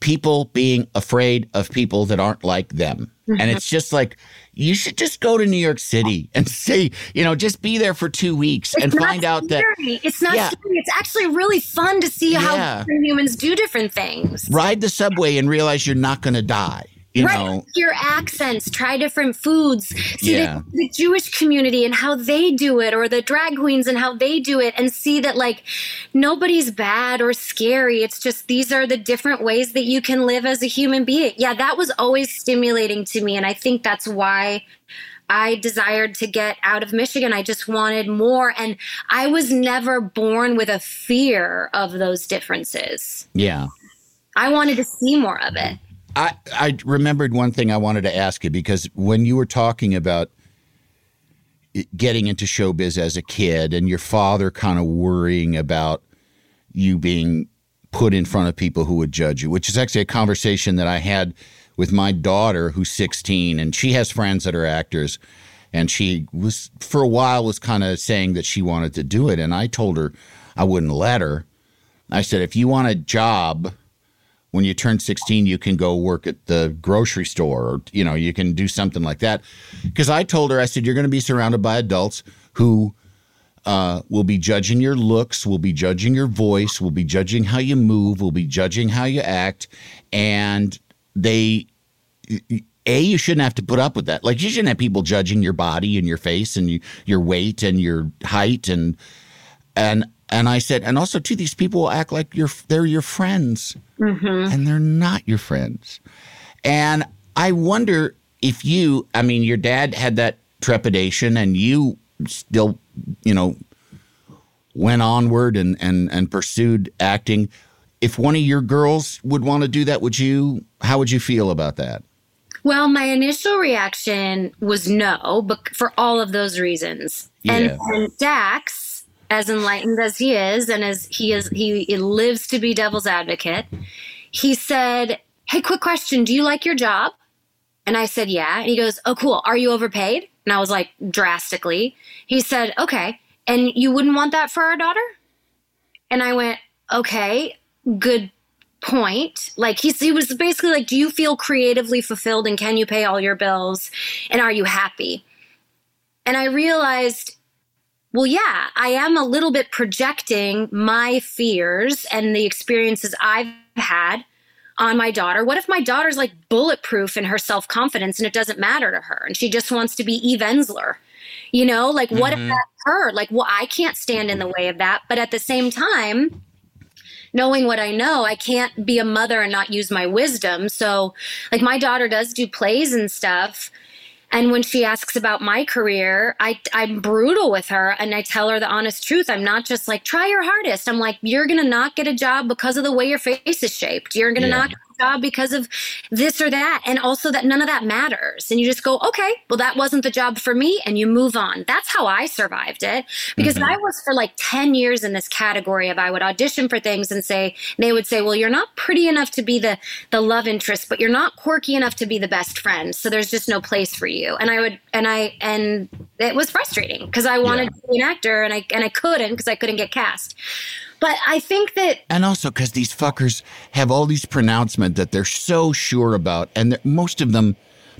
S1: people being afraid of people that aren't like them. And it's just like, you should just go to New York City and say, you know, just be there for two weeks and
S2: It's not
S1: find out that
S2: scary. it's not
S1: Yeah.
S2: scary. It's actually really fun to see
S1: Yeah.
S2: how humans do different things.
S1: ride the subway and realize you're not going to die. You
S2: right.
S1: know,
S2: Hear accents, try different foods, see
S1: Yeah.
S2: the, the Jewish community and how they do it, or the drag queens and how they do it, and see that like nobody's bad or scary. It's just these are the different ways that you can live as a human being. Yeah, that was always stimulating to me. And I think that's why I desired to get out of Michigan. I just wanted more. And I was never born with a fear of those differences.
S1: yeah.
S2: I wanted to see more of it.
S1: I, I remembered one thing I wanted to ask you because when you were talking about getting into showbiz as a kid and your father kind of worrying about you being put in front of people who would judge you, which is actually a conversation that I had with my daughter who's 16 and she has friends that are actors and she was for a while was kind of saying that she wanted to do it and I told her I wouldn't let her. I said if you want a job when you turn 16 you can go work at the grocery store or you know you can do something like that. Because i told her i said you're going to be surrounded by adults who uh, will be judging your looks will be judging your voice will be judging how you move will be judging how you act and they a you shouldn't have to put up with that. Like you shouldn't have people judging your body and your face and you, your weight and your height and and and I said, and also too, these people will act like you're they're your friends, mm-hmm. and they're not your friends. And I wonder if you, I mean, your dad had that trepidation, and you still, you know, went onward and and and pursued acting. If one of your girls would want to do that, would you? How would you feel about that?
S2: Well, my initial reaction was no, but for all of those reasons. And, and Dax, as enlightened as he is, and as he is, he, he lives to be devil's advocate. He said, "Hey, quick question: Do you like your job?" And I said, "Yeah." And he goes, "Oh, cool. Are you overpaid?" And I was like, drastically. He said, "Okay, and you wouldn't want that for our daughter?" And I went, "Okay, good point. Like he was basically like, do you feel creatively fulfilled and can you pay all your bills and are you happy? And I realized, well, yeah, I am a little bit projecting my fears and the experiences I've had on my daughter. What if my daughter's like bulletproof in her self confidence and it doesn't matter to her and she just wants to be Eve Ensler? You know, like what if mm-hmm. that's her? Like, well, I can't stand in the way of that. But at the same time, knowing what I know, I can't be a mother and not use my wisdom. So, like, my daughter does do plays and stuff. And when she asks about my career, I, I'm brutal with her and I tell her the honest truth. I'm not just like, try your hardest. I'm like, you're going to not get a job because of the way your face is shaped. You're going to
S1: Yeah.
S2: not job because of this or that. And also that none of that matters. And you just go, okay, well, that wasn't the job for me. And you move on. That's how I survived it because mm-hmm. I was for like 10 years in this category of I would audition for things and say, they would say, well, you're not pretty enough to be the, the love interest, but you're not quirky enough to be the best friend. So there's just no place for you. And I would, and I, and it was frustrating because I wanted
S1: Yeah.
S2: to be an actor and I, and I couldn't because I couldn't get cast. But I think that
S1: And also because these fuckers have all these pronouncements that they're so sure about, and most of them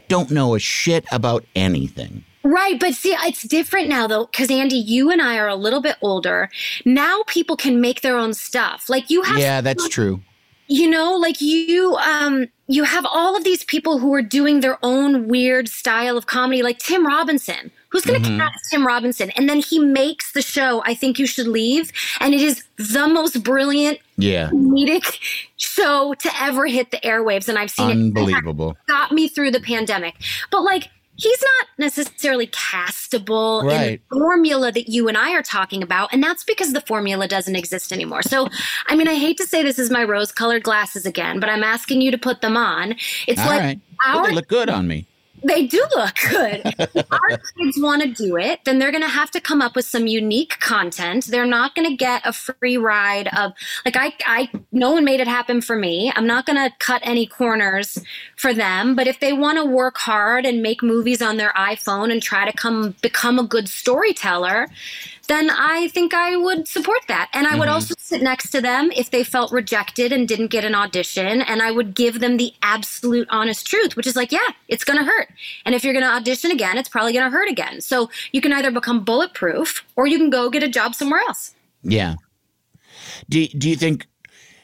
S1: don't know a shit about anything.
S2: Right, but see, it's different now though, because Andy, you and I are a little bit older. Now people can make their own stuff. Like you have,
S1: Yeah, that's true.
S2: you know, like you, um, you have all of these people who are doing their own weird style of comedy, like Tim Robinson. Who's going to cast Tim Robinson? And then he makes the show. I think you should leave, and it is the most brilliant
S1: Yeah,
S2: comedic show to ever hit the airwaves. And I've seen it
S1: unbelievable.
S2: got me through the pandemic. But like, he's not necessarily castable in the formula that you and I are talking about. And that's because the formula doesn't exist anymore. So, I mean, I hate to say this is my rose colored glasses again, but I'm asking you to put them on. It's
S1: All
S2: like
S1: right.
S2: Our
S1: they look good on me.
S2: They do look good. If *laughs* our kids want to do it, then they're going to have to come up with some unique content. They're not going to get a free ride of like I I no one made it happen for me. I'm not going to cut any corners for them, but if they want to work hard and make movies on their iPhone and try to come become a good storyteller, then I think I would support that. And I
S1: Mm-hmm.
S2: would also sit next to them if they felt rejected and didn't get an audition. And I would give them the absolute honest truth, which is like, yeah, it's going to hurt. And if you're going to audition again, it's probably going to hurt again. So you can either become bulletproof or you can go get a job somewhere else.
S1: Yeah. Do do you think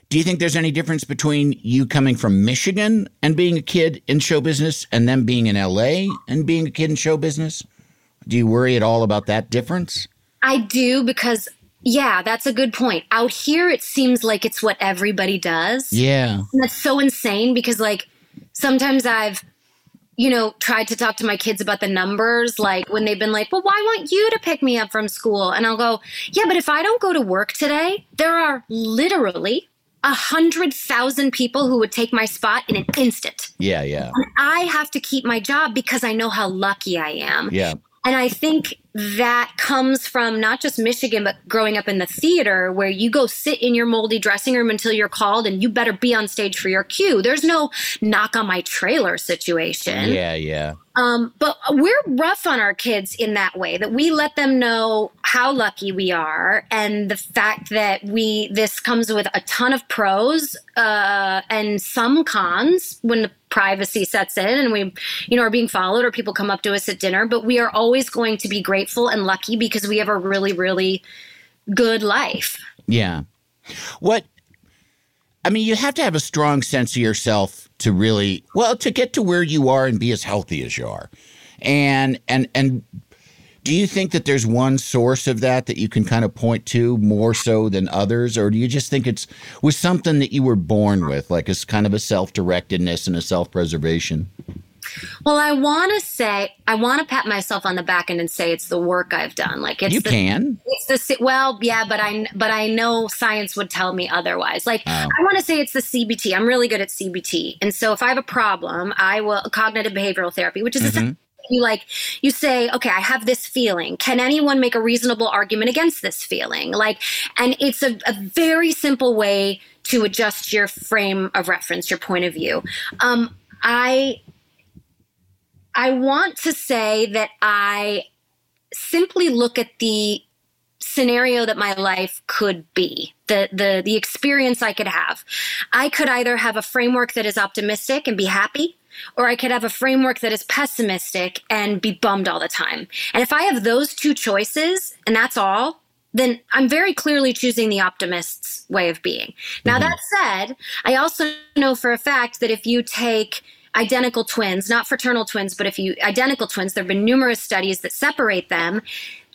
S1: do you think there's any difference between you coming from Michigan and being a kid in show business and them being in LA and being a kid in show business? Do you worry at all about that difference?
S2: I do because, yeah, that's a good point. Out here, it seems like it's what everybody does.
S1: Yeah.
S2: And that's so insane because, like, sometimes I've, you know, tried to talk to my kids about the numbers, like when they've been like, well, why won't you to pick me up from school? And I'll go, yeah, but if I don't go to work today, there are literally a hundred thousand people who would take my spot in an instant.
S1: Yeah, yeah.
S2: And I have to keep my job because I know how lucky I am.
S1: Yeah.
S2: And I think that comes from not just Michigan, but growing up in the theater where you go sit in your moldy dressing room until you're called and you better be on stage for your cue. There's no knock on my trailer situation.
S1: Yeah, yeah.
S2: Um, but we're rough on our kids in that way that we let them know how lucky we are and the fact that we this comes with a ton of pros uh, and some cons when the privacy sets in and we you know are being followed or people come up to us at dinner but we are always going to be grateful and lucky because we have a really really good life
S1: Yeah. What I mean, you have to have a strong sense of yourself to really well to get to where you are and be as healthy as you are. And and and do you think that there's one source of that that you can kind of point to more so than others or do you just think it's was something that you were born with like it's kind of a self-directedness and a self-preservation?
S2: Well i want to say i want to pat myself on the back end and say it's the work i've done like it's
S1: you
S2: the,
S1: can.
S2: It's the well, yeah, but I but I know science would tell me otherwise. Like I want to say it's the CBT. I'm really good at CBT, and so if I have a problem, I will cognitive behavioral therapy, which is essentially you like you say, okay, I have this feeling. Can anyone make a reasonable argument against this feeling? Like, and it's a, a very simple way to adjust your frame of reference, your point of view. Um, I I want to say that I simply look at the scenario that my life could be the the the experience i could have. I could either have a framework that is optimistic and be happy or i could have a framework that is pessimistic and be bummed all the time. And if i have those two choices and that's all then i'm very clearly choosing the optimist's way of being. Now mm-hmm. that said i also know for a fact that if you take identical twins, not fraternal twins, but if you identical twins, there have been numerous studies that separate them.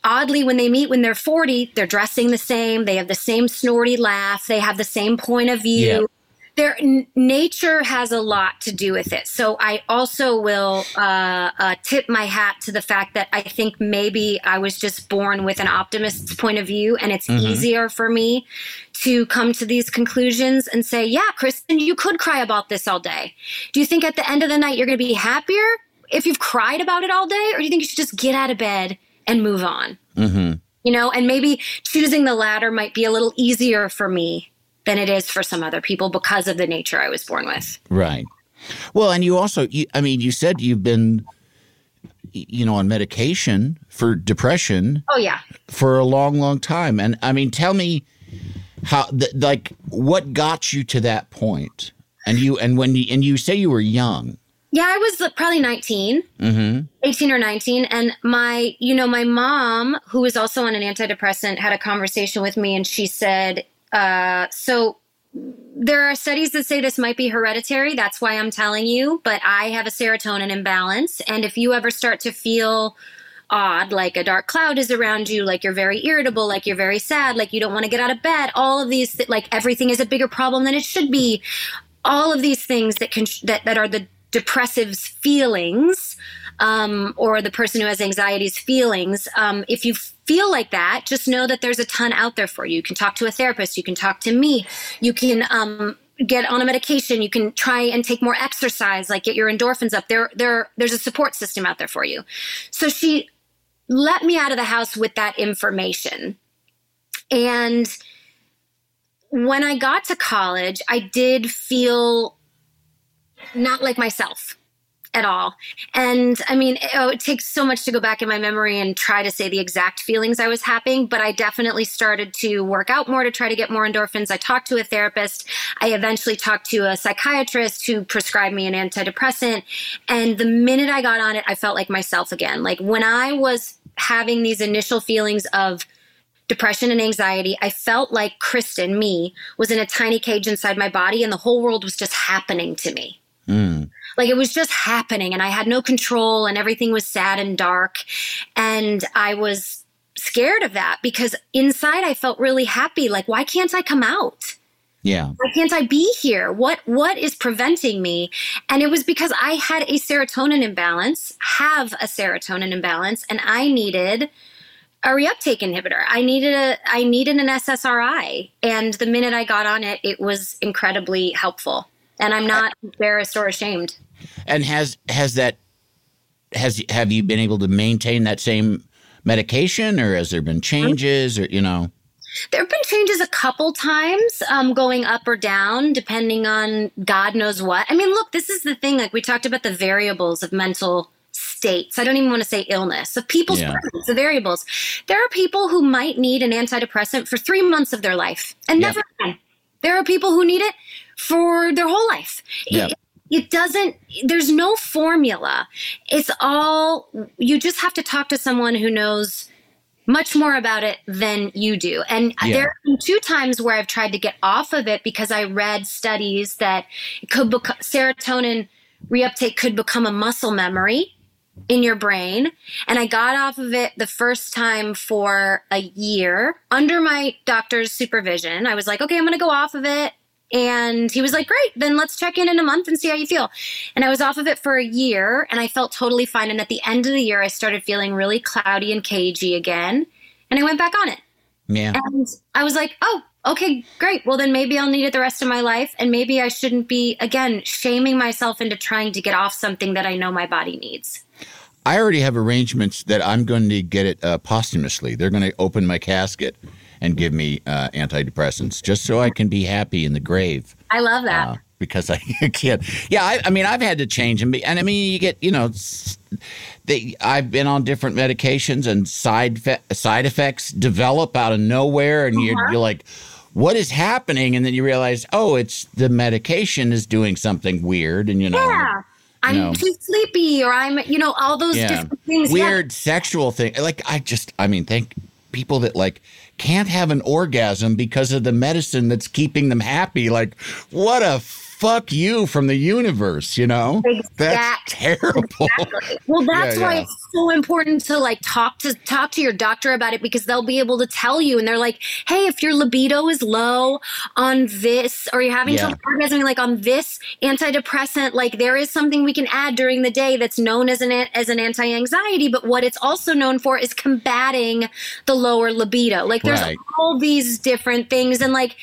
S2: Oddly, when they meet when they're 40, they're dressing the same, they have the same snorty laugh, they have the same point of view.
S1: Yeah.
S2: Their n- nature has a lot to do with it. So I also will uh, uh, tip my hat to the fact that I think maybe I was just born with an optimist's point of view, and it's easier for me to come to these conclusions and say, yeah, Kristen, you could cry about this all day. Do you think at the end of the night you're going to be happier if you've cried about it all day? Or do you think you should just get out of bed and move on? Mm-hmm. You know, and maybe choosing the latter might be a little easier for me than it is for some other people because of the nature I was born with.
S1: Right. Well, and you also, you, I mean, you said you've been, you know, on medication for depression
S2: Oh, yeah.
S1: for a long, long time. And I mean, tell me how, th- like, what got you to that point? And you, and when you, and you say you were young.
S2: Yeah, I was uh, probably 19, 18 or 19. And my, you know, my mom, who was also on an antidepressant, had a conversation with me and she said, uh, so there are studies that say this might be hereditary. That's why I'm telling you. But I have a serotonin imbalance. And if you ever start to feel odd, like a dark cloud is around you, like you're very irritable, like you're very sad, like you don't want to get out of bed, all of these, like everything is a bigger problem than it should be. All of these things that can, that, that are the depressive's feelings, um, or the person who has anxiety's feelings. Um, if you feel like that, just know that there's a ton out there for you. You can talk to a therapist. You can talk to me. You can, um, get on a medication. You can try and take more exercise, like get your endorphins up. There, there, there's a support system out there for you. So she let me out of the house with that information. And when I got to college, I did feel not like myself. At all. And I mean, it, oh, it takes so much to go back in my memory and try to say the exact feelings I was having, but I definitely started to work out more to try to get more endorphins. I talked to a therapist. I eventually talked to a psychiatrist who prescribed me an antidepressant. And the minute I got on it, I felt like myself again. Like when I was having these initial feelings of depression and anxiety, I felt like Kristen, me, was in a tiny cage inside my body and the whole world was just happening to me.
S1: Mm.
S2: Like it was just happening and I had no control and everything was sad and dark. And I was scared of that because inside I felt really happy. Like, why can't I come out?
S1: Yeah.
S2: Why can't I be here? What what is preventing me? And it was because I had a serotonin imbalance, have a serotonin imbalance, and I needed a reuptake inhibitor. I needed a I needed an SSRI. And the minute I got on it, it was incredibly helpful. And I'm not embarrassed or ashamed.
S1: And has has that has have you been able to maintain that same medication or has there been changes or you know?
S2: There have been changes a couple times, um, going up or down, depending on God knows what. I mean, look, this is the thing. Like we talked about the variables of mental states. I don't even want to say illness of people's
S1: Yeah.
S2: the variables. There are people who might need an antidepressant for three months of their life and
S1: Yep.
S2: never again. There are people who need it for their whole life.
S1: Yep.
S2: It, it doesn't, there's no formula. It's all, you just have to talk to someone who knows much more about it than you do. And
S1: Yeah.
S2: there have been two times where I've tried to get off of it because I read studies that it could serotonin reuptake could become a muscle memory in your brain. And I got off of it the first time for a year under my doctor's supervision. I was like, okay, I'm going to go off of it. And he was like, great, then let's check in in a month and see how you feel. And I was off of it for a year and I felt totally fine. And at the end of the year, I started feeling really cloudy and cagey again. And I went back on it.
S1: Yeah.
S2: And I was like, oh, okay, great. Well, then maybe I'll need it the rest of my life. And maybe I shouldn't be, again, shaming myself into trying to get off something that I know my body needs.
S1: I already have arrangements that I'm going to get it uh, posthumously. They're going to open my casket and give me uh, antidepressants just so I can be happy in the grave.
S2: I love that.
S1: Uh, because I *laughs* can't. Yeah, I, I mean, I've had to change and be, and I mean, you get, you know, they. I've been on different medications, and side fe- side effects develop out of nowhere, and you're,
S2: Uh-huh.
S1: you're like, "What is happening?" And then you realize, "Oh, it's the medication is doing something weird," and you know,
S2: yeah. I'm
S1: know.
S2: too sleepy, or I'm, you know, all those
S1: yeah,
S2: different things. Yeah.
S1: weird sexual thing. Like I just, I mean, thank people that like can't have an orgasm because of the medicine that's keeping them happy. Like, what a fuck you from the universe, you know? That's terrible.
S2: Exactly. Well, that's
S1: Yeah,
S2: why
S1: yeah.
S2: it's so important to like talk to talk to your doctor about it because they'll be able to tell you, and they're like, "Hey, if your libido is low on this, or you're having
S1: Yeah.
S2: trouble orgasming, like on this antidepressant, like there is something we can add during the day that's known as an as an anti-anxiety, but what it's also known for is combating the lower libido. Like there's
S1: Right.
S2: all these different things, and like."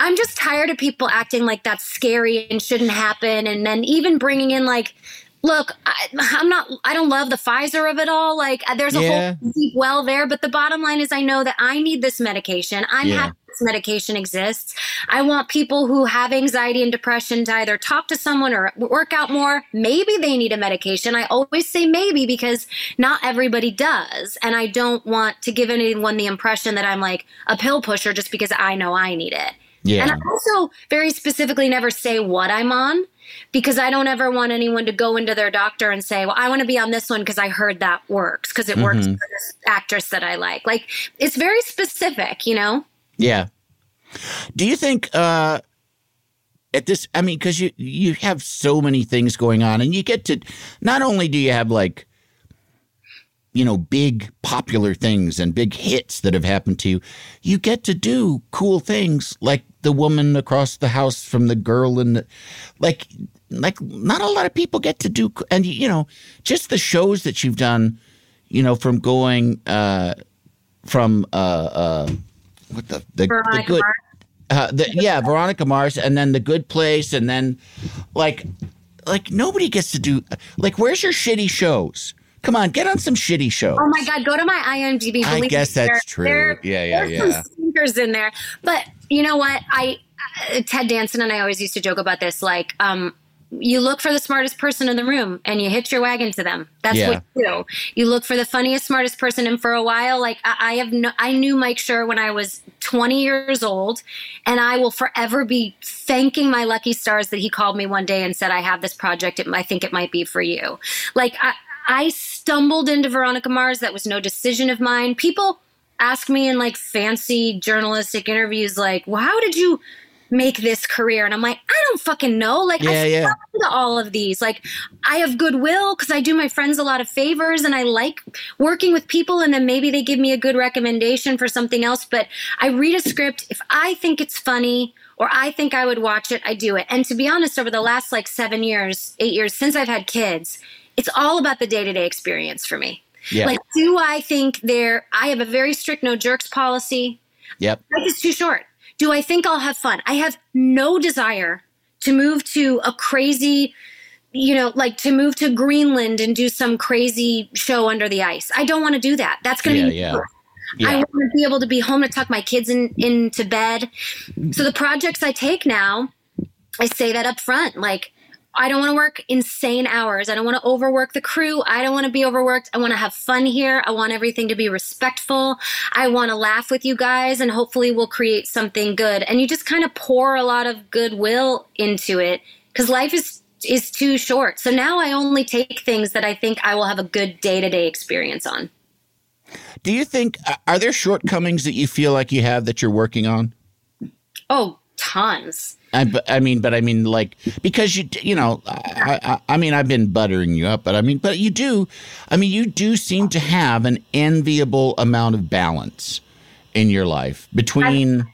S2: I'm just tired of people acting like that's scary and shouldn't happen. And then even bringing in like, look, I, I'm not, I don't love the Pfizer of it all. Like uh, there's a
S1: Yeah.
S2: whole deep well there, but the bottom line is I know that I need this medication. I'm
S1: Yeah.
S2: happy this medication exists. I want people who have anxiety and depression to either talk to someone or work out more. Maybe they need a medication. I always say maybe because not everybody does. And I don't want to give anyone the impression that I'm like a pill pusher just because I know I need it.
S1: Yeah.
S2: And I also very specifically never say what I'm on because I don't ever want anyone to go into their doctor and say, well, I want to be on this one because I heard that works because it works
S1: Mm-hmm.
S2: for this actress that I like. Like it's very specific, you know?
S1: Yeah. Do you think uh at this I mean cuz you you have so many things going on and you get to not only do you have like you know big popular things and big hits that have happened to you you get to do cool things like the woman across the house from the girl in the like like not a lot of people get to do and you know just the shows that you've done you know from going uh from uh uh what the the, the good uh, the, yeah Veronica Mars and then the Good Place and then like like nobody gets to do like where's your shitty shows? Come on, get on some shitty shows.
S2: Oh my God, go to my IMDb.
S1: I guess
S2: me,
S1: that's
S2: there-
S1: true.
S2: there-
S1: Yeah, yeah,
S2: there's
S1: yeah.
S2: Some stinkers in there, but you know what? I uh, Ted Danson and I always used to joke about this. Like, um, you look for the smartest person in the room and you hitch your wagon to them. That's
S1: Yeah.
S2: what you do. You look for the funniest, smartest person. And for a while, like I, I have, no, I knew Mike Schur when I was 20 years old, and I will forever be thanking my lucky stars that he called me one day and said, "I have this project. It, I think it might be for you." Like I, I stumbled into Veronica Mars. That was no decision of mine. People ask me in like fancy journalistic interviews, like, "Well, how did you?" make this career and i'm like i don't fucking know like
S1: Yeah,
S2: i
S1: yeah.
S2: all of these like i have goodwill because i do my friends a lot of favors and i like working with people and then maybe they give me a good recommendation for something else but i read a script if i think it's funny or i think i would watch it i do it and to be honest over the last like seven years eight years since i've had kids it's all about the day-to-day experience for me
S1: Yeah.
S2: like do i think there i have a very strict no jerks policy
S1: Yep.
S2: life is too short. Do I think I'll have fun? I have no desire to move to a crazy, you know, like to move to Greenland and do some crazy show under the ice. I don't want to do that. That's going to
S1: Yeah,
S2: be.
S1: yeah. Yeah.
S2: I want to be able to be home to tuck my kids in into bed. So the projects I take now, I say that up front. Like, I don't want to work insane hours. I don't want to overwork the crew. I don't want to be overworked. I want to have fun here. I want everything to be respectful. I want to laugh with you guys and hopefully we'll create something good. And you just kind of pour a lot of goodwill into it because life is is too short. So now I only take things that I think I will have a good day-to-day experience on.
S1: Do you think are there shortcomings that you feel like you have that you're working on?
S2: Oh, tons.
S1: I, I mean, but I mean, like because you you know, I, I I mean, I've been buttering you up, but I mean, but you do, I mean, you do seem to have an enviable amount of balance in your life between.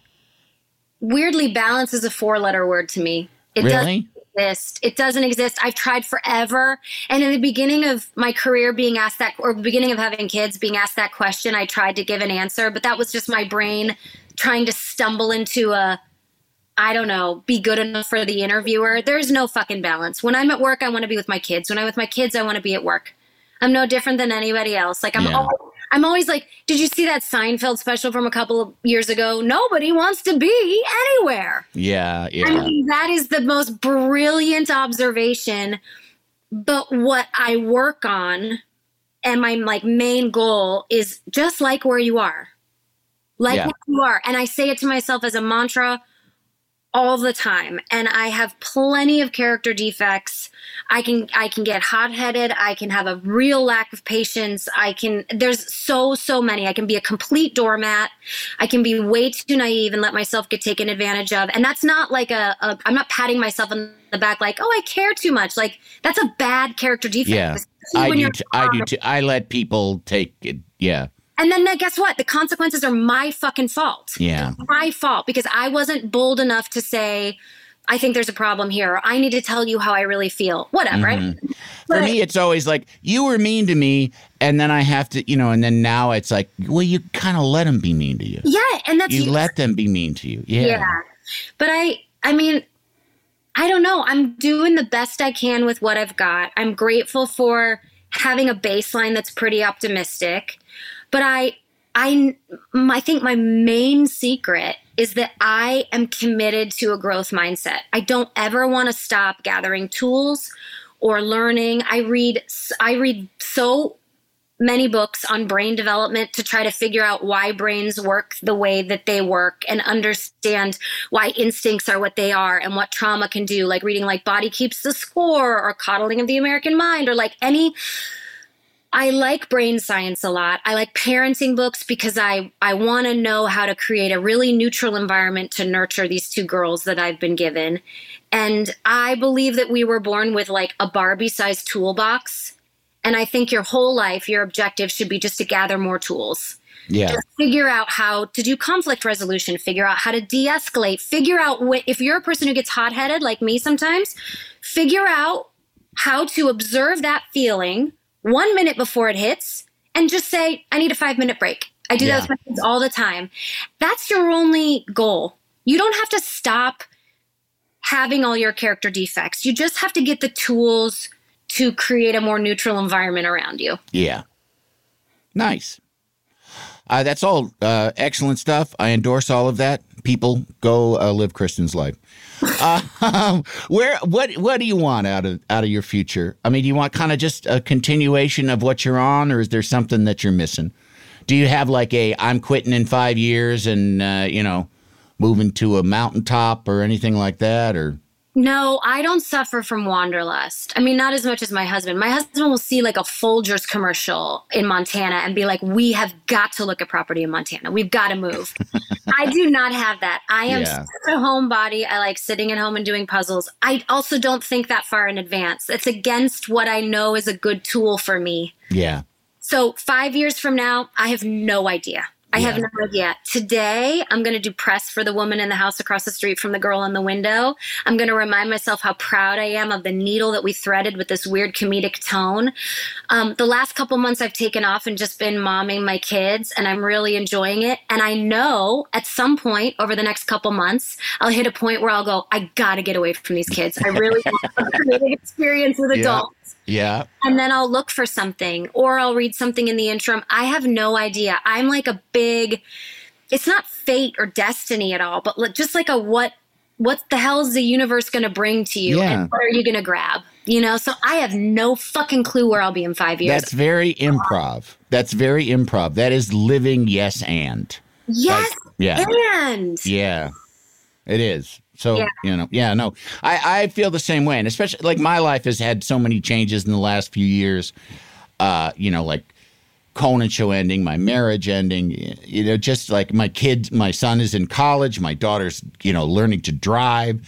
S2: weirdly balance is a four letter word to me it
S1: Really?
S2: doesn't exist it doesn't exist i've tried forever and in the beginning of my career being asked that or the beginning of having kids being asked that question i tried to give an answer but that was just my brain trying to stumble into a I don't know, be good enough for the interviewer. There's no fucking balance. When I'm at work, I want to be with my kids. When I'm with my kids, I want to be at work. I'm no different than anybody else. Like I'm
S1: Yeah.
S2: always, I'm always like, did you see that Seinfeld special from a couple of years ago? Nobody wants to be anywhere.
S1: Yeah, yeah,
S2: I mean, that is the most brilliant observation. But what I work on and my like main goal is just like where you are. Like
S1: Yeah.
S2: where you are. And I say it to myself as a mantra all the time and i have plenty of character defects i can i can get hot-headed i can have a real lack of patience i can there's so so many i can be a complete doormat i can be way too naive and let myself get taken advantage of and that's not like a, a i'm not patting myself on the back like oh i care too much like that's a bad character defect
S1: yeah. I do. T- I do. Too. I let people take it. Yeah,
S2: and then guess what? The consequences are my fucking fault.
S1: Yeah.
S2: My fault because I wasn't bold enough to say, I think there's a problem here. Or, I need to tell you how I really feel. Whatever.
S1: Mm-hmm.
S2: right?
S1: For me, it's always like you were mean to me, and then I have to, you know, and then now it's like, well, you kind of let them be mean to you.
S2: Yeah, and that's
S1: You let them be mean to you. Yeah.
S2: Yeah. But I I mean I don't know. I'm doing the best I can with what I've got. I'm grateful for having a baseline that's pretty optimistic. But I I I think my main secret is that I am committed to a growth mindset. I don't ever want to stop gathering tools or learning. I read I read so many books on brain development to try to figure out why brains work the way that they work and understand why instincts are what they are and what trauma can do like reading like body keeps the score or coddling of the american mind or like any I like brain science a lot. I like parenting books because I I want to know how to create a really neutral environment to nurture these two girls that I've been given. And I believe that we were born with like a Barbie-sized toolbox. And I think your whole life your objective should be just to gather more tools.
S1: Yeah.
S2: Just figure out how to do conflict resolution, figure out how to de-escalate, figure out what if you're a person who gets hot-headed like me sometimes, figure out how to observe that feeling one minute before it hits and just say, I need a five minute break. I do
S1: Yeah.
S2: that with my kids all the time. That's your only goal. You don't have to stop having all your character defects. You just have to get the tools to create a more neutral environment around you.
S1: Yeah. Nice. Uh, that's all uh, excellent stuff. I endorse all of that. People go uh, live Kristen's life. Uh, where what what do you want out of out of your future? I mean, do you want kind of just a continuation of what you're on, or is there something that you're missing? Do you have like a I'm quitting in five years and uh, you know moving to a mountaintop or anything like that, or
S2: No, I don't suffer from wanderlust. I mean, not as much as my husband. My husband will see like a Folgers commercial in Montana and be like, "We have got to look at property in Montana. We've got to move." *laughs* I do not have that. I am
S1: Yeah.
S2: such a homebody. I like sitting at home and doing puzzles. I also don't think that far in advance. It's against what I know is a good tool for me.
S1: yeah,
S2: So five years from now, I have no idea. I have no idea. Today, I'm going to do press for the woman in the house across the street from the girl in the window. I'm going to remind myself how proud I am of the needle that we threaded with this weird comedic tone. Um, the last couple months, I've taken off and just been momming my kids, and I'm really enjoying it. And I know at some point over the next couple months, I'll hit a point where I'll go, I got to get away from these kids. I really want a *laughs* creative experience with adults
S1: yeah,
S2: and then I'll look for something or I'll read something in the interim. I have no idea. I'm like a big it's not fate or destiny at all, but like, just like a what what the hell is the universe going to bring to you
S1: Yeah.
S2: and what are you going to grab? You know, so I have no fucking clue where I'll be in 5 years.
S1: that's very improv. That's very improv. That is living yes and
S2: yes.
S1: yeah.
S2: And
S1: Yeah, it is. So
S2: Yeah.
S1: you know, yeah, no, I I feel the same way, and especially like my life has had so many changes in the last few years. Uh, you know, like Conan show ending, my marriage ending. You know, just like my kid, my son is in college, my daughter's you know learning to drive.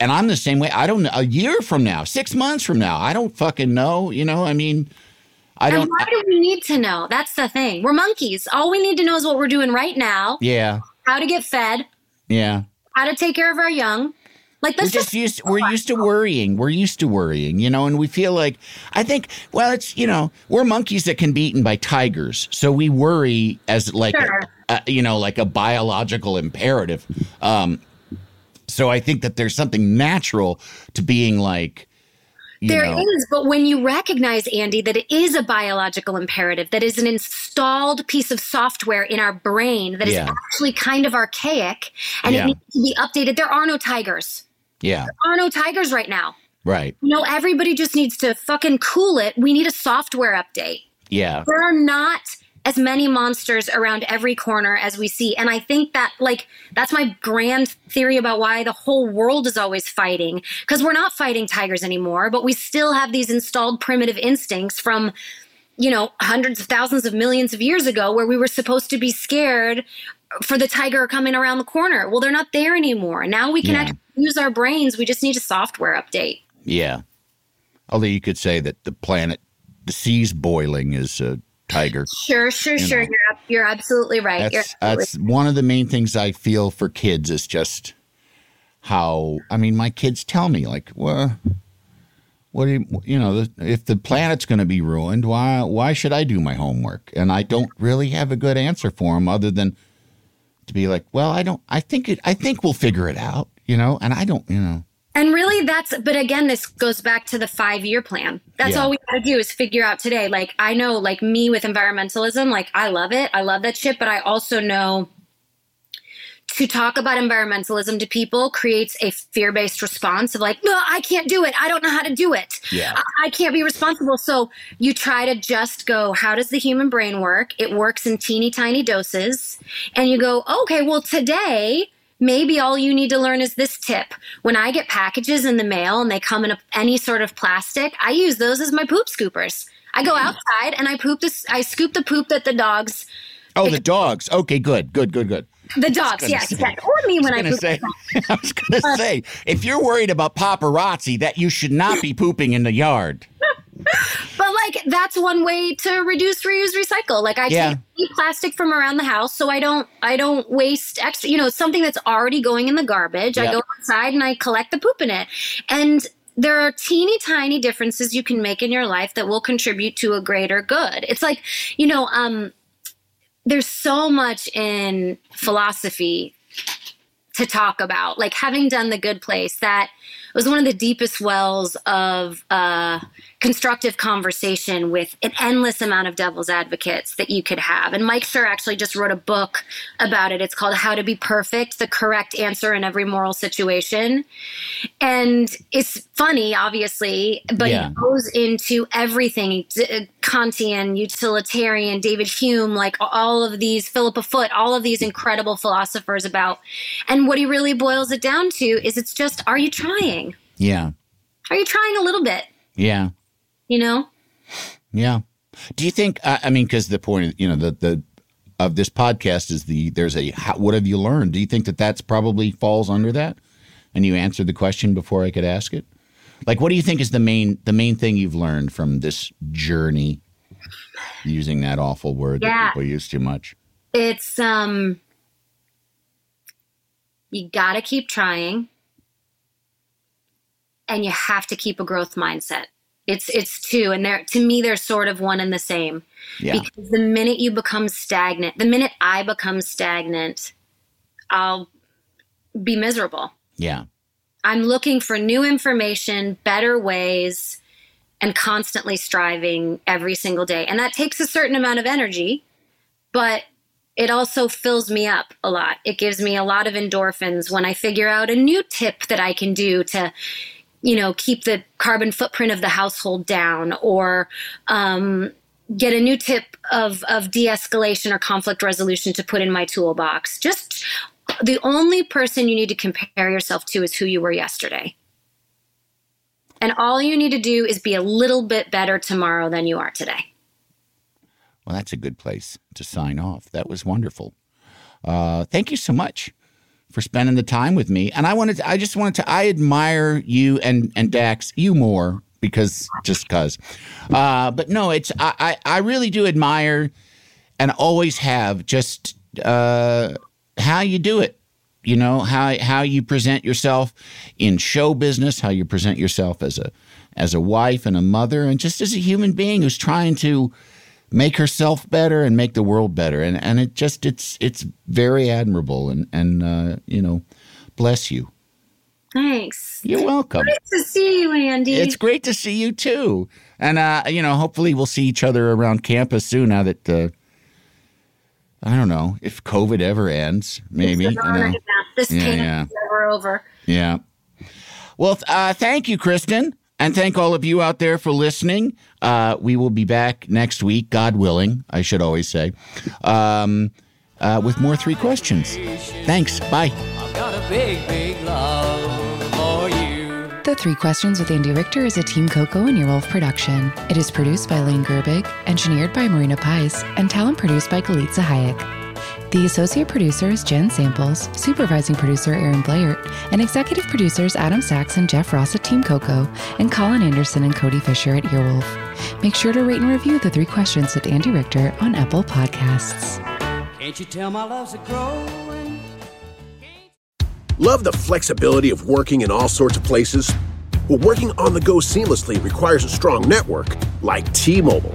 S1: And I'm the same way. I don't know. A year from now, six months from now, I don't fucking know. You know, I mean, I don't.
S2: why do we need to know? That's the thing. We're monkeys. All we need to know is what we're doing right now,
S1: yeah,
S2: how to get fed,
S1: yeah.
S2: How to take care of our young. Like
S1: We're just used. We're used to worrying. We're used to worrying, you know, and we feel like I think. Well, it's you know, we're monkeys that can be eaten by tigers, so we worry as like
S2: Sure.
S1: a, a, you know, like a biological imperative. Um, so I think that there's something natural to being like,
S2: There is,
S1: know,
S2: but when you recognize, Andy, that it is a biological imperative, that is an installed piece of software in our brain that is
S1: Yeah.
S2: actually kind of archaic and
S1: Yeah.
S2: it needs to be updated. There are no tigers.
S1: yeah,
S2: There are no tigers right now.
S1: right,
S2: You know, everybody just needs to fucking cool it. We need a software update.
S1: yeah,
S2: There are not as many monsters around every corner as we see. And I think that, like, that's my grand theory about why the whole world is always fighting. Because we're not fighting tigers anymore, but we still have these installed primitive instincts from, you know, hundreds of thousands of millions of years ago where we were supposed to be scared for the tiger coming around the corner. Well, they're not there anymore. Now we can
S1: Yeah.
S2: actually use our brains. We just need a software update.
S1: yeah. Although you could say that the planet, the seas boiling is a tiger.
S2: Sure, sure,
S1: You
S2: sure.
S1: know.
S2: You're, you're absolutely right. You're
S1: That's
S2: absolutely
S1: that's one of the main things I feel for kids is just how I mean my kids tell me like well what do you, you know if the planet's going to be ruined why why should I do my homework and I don't really have a good answer for them other than to be like well I don't I think it I think we'll figure it out you know and I don't you know
S2: And really, that's, but again, this goes back to the five year plan. That's
S1: Yeah.
S2: all we got to do is figure out today. Like, I know, like me with environmentalism, like, I love it. I love that shit. But I also know to talk about environmentalism to people creates a fear based response of, like, no, I can't do it. I don't know how to do it.
S1: Yeah.
S2: I, I can't be responsible. So you try to just go, how does the human brain work? It works in teeny tiny doses. And you go, okay, well, today, maybe all you need to learn is this tip. When I get packages in the mail and they come in a, any sort of plastic, I use those as my poop scoopers. I go mm-hmm. outside and I poop this, I scoop the poop that the dogs,
S1: oh the dogs. Okay good good good good.
S2: The dogs, yes,
S1: say-
S2: or me when
S1: I
S2: I
S1: was
S2: poop.
S1: gonna say *laughs* I was gonna uh, say if you're worried about paparazzi that you should not be pooping in the yard
S2: But like that's one way to reduce, reuse, recycle. Like I
S1: Yeah.
S2: take plastic from around the house, so I don't I don't waste extra. You know, something that's already going in the garbage. I go outside and I collect the poop in it, and there are teeny tiny differences you can make in your life that will contribute to a greater good. It's like you know, um, there's so much in philosophy to talk about. Like having done the good place, that was one of the deepest wells of uh, constructive conversation with an endless amount of devil's advocates that you could have. And Mike Schur actually just wrote a book about it. It's called How to Be Perfect, the correct answer in every moral situation. And it's funny, obviously, but
S1: Yeah.
S2: it goes into everything d- Kantian, utilitarian, David Hume, like all of these, Philippa Foot, all of these incredible philosophers about. And what he really boils it down to is it's just, are you trying?
S1: Yeah.
S2: Are you trying a little bit?
S1: Yeah.
S2: You know?
S1: Yeah. Do you think? I I mean, because the point, you know, the the of this podcast is the there's a how, what have you learned? Do you think that that's probably falls under that? And you answered the question before I could ask it. Like, what do you think is the main the main thing you've learned from this journey? Using that awful word that people use too much.
S2: It's, um, you got to keep trying and you have to keep a growth mindset. It's it's two and they're to me they're sort of one and the same.
S1: Yeah.
S2: Because the minute you become stagnant, the minute I become stagnant, I'll be miserable.
S1: Yeah.
S2: I'm looking for new information, better ways, and constantly striving every single day. And that takes a certain amount of energy, but it also fills me up a lot. It gives me a lot of endorphins when I figure out a new tip that I can do to, you know, keep the carbon footprint of the household down or, um, get a new tip of, of de-escalation or conflict resolution to put in my toolbox. Just the only person you need to compare yourself to is who you were yesterday. And all you need to do is be a little bit better tomorrow than you are today.
S1: Well, that's a good place to sign off. That was wonderful. Uh, thank you so much for spending the time with me. And I wanted, to, I just wanted to, I admire you and and Dax, you more because just because. Uh, but no, it's I, I I really do admire and always have just uh, how you do it. You know how how you present yourself in show business, how you present yourself as a as a wife and a mother, and just as a human being who's trying to make herself better and make the world better. And and it just it's it's very admirable. And and uh, you know, bless you.
S2: Thanks.
S1: You're welcome.
S2: Nice to see you, Andy.
S1: It's great to see you too. And uh, you know, hopefully we'll see each other around campus soon. Now that uh, I don't know if COVID ever ends, maybe. You know.
S2: This
S1: Yeah, yeah.
S2: never over.
S1: Yeah. Well, uh, thank you, Kristen. And thank all of you out there for listening. Uh, we will be back next week, God willing, I should always say, um, uh, with more three questions. Thanks. Bye.
S6: I've got a big, big love for you.
S7: The Three Questions with Andy Richter is a Team Coco and Earwolf production. It is produced by Lane Gerbig, engineered by Marina Pice, and talent produced by Galitza Hayek. The associate producer is Jen Samples, supervising producer Aaron Blair, and executive producers Adam Sachs and Jeff Ross at Team Coco, and Colin Anderson and Cody Fisher at Earwolf. Make sure to rate and review The Three Questions with Andy Richter on Apple Podcasts.
S6: Can't you tell my love's a growing?
S5: Love the flexibility of working in all sorts of places? Well, working on the go seamlessly requires a strong network like T Mobile.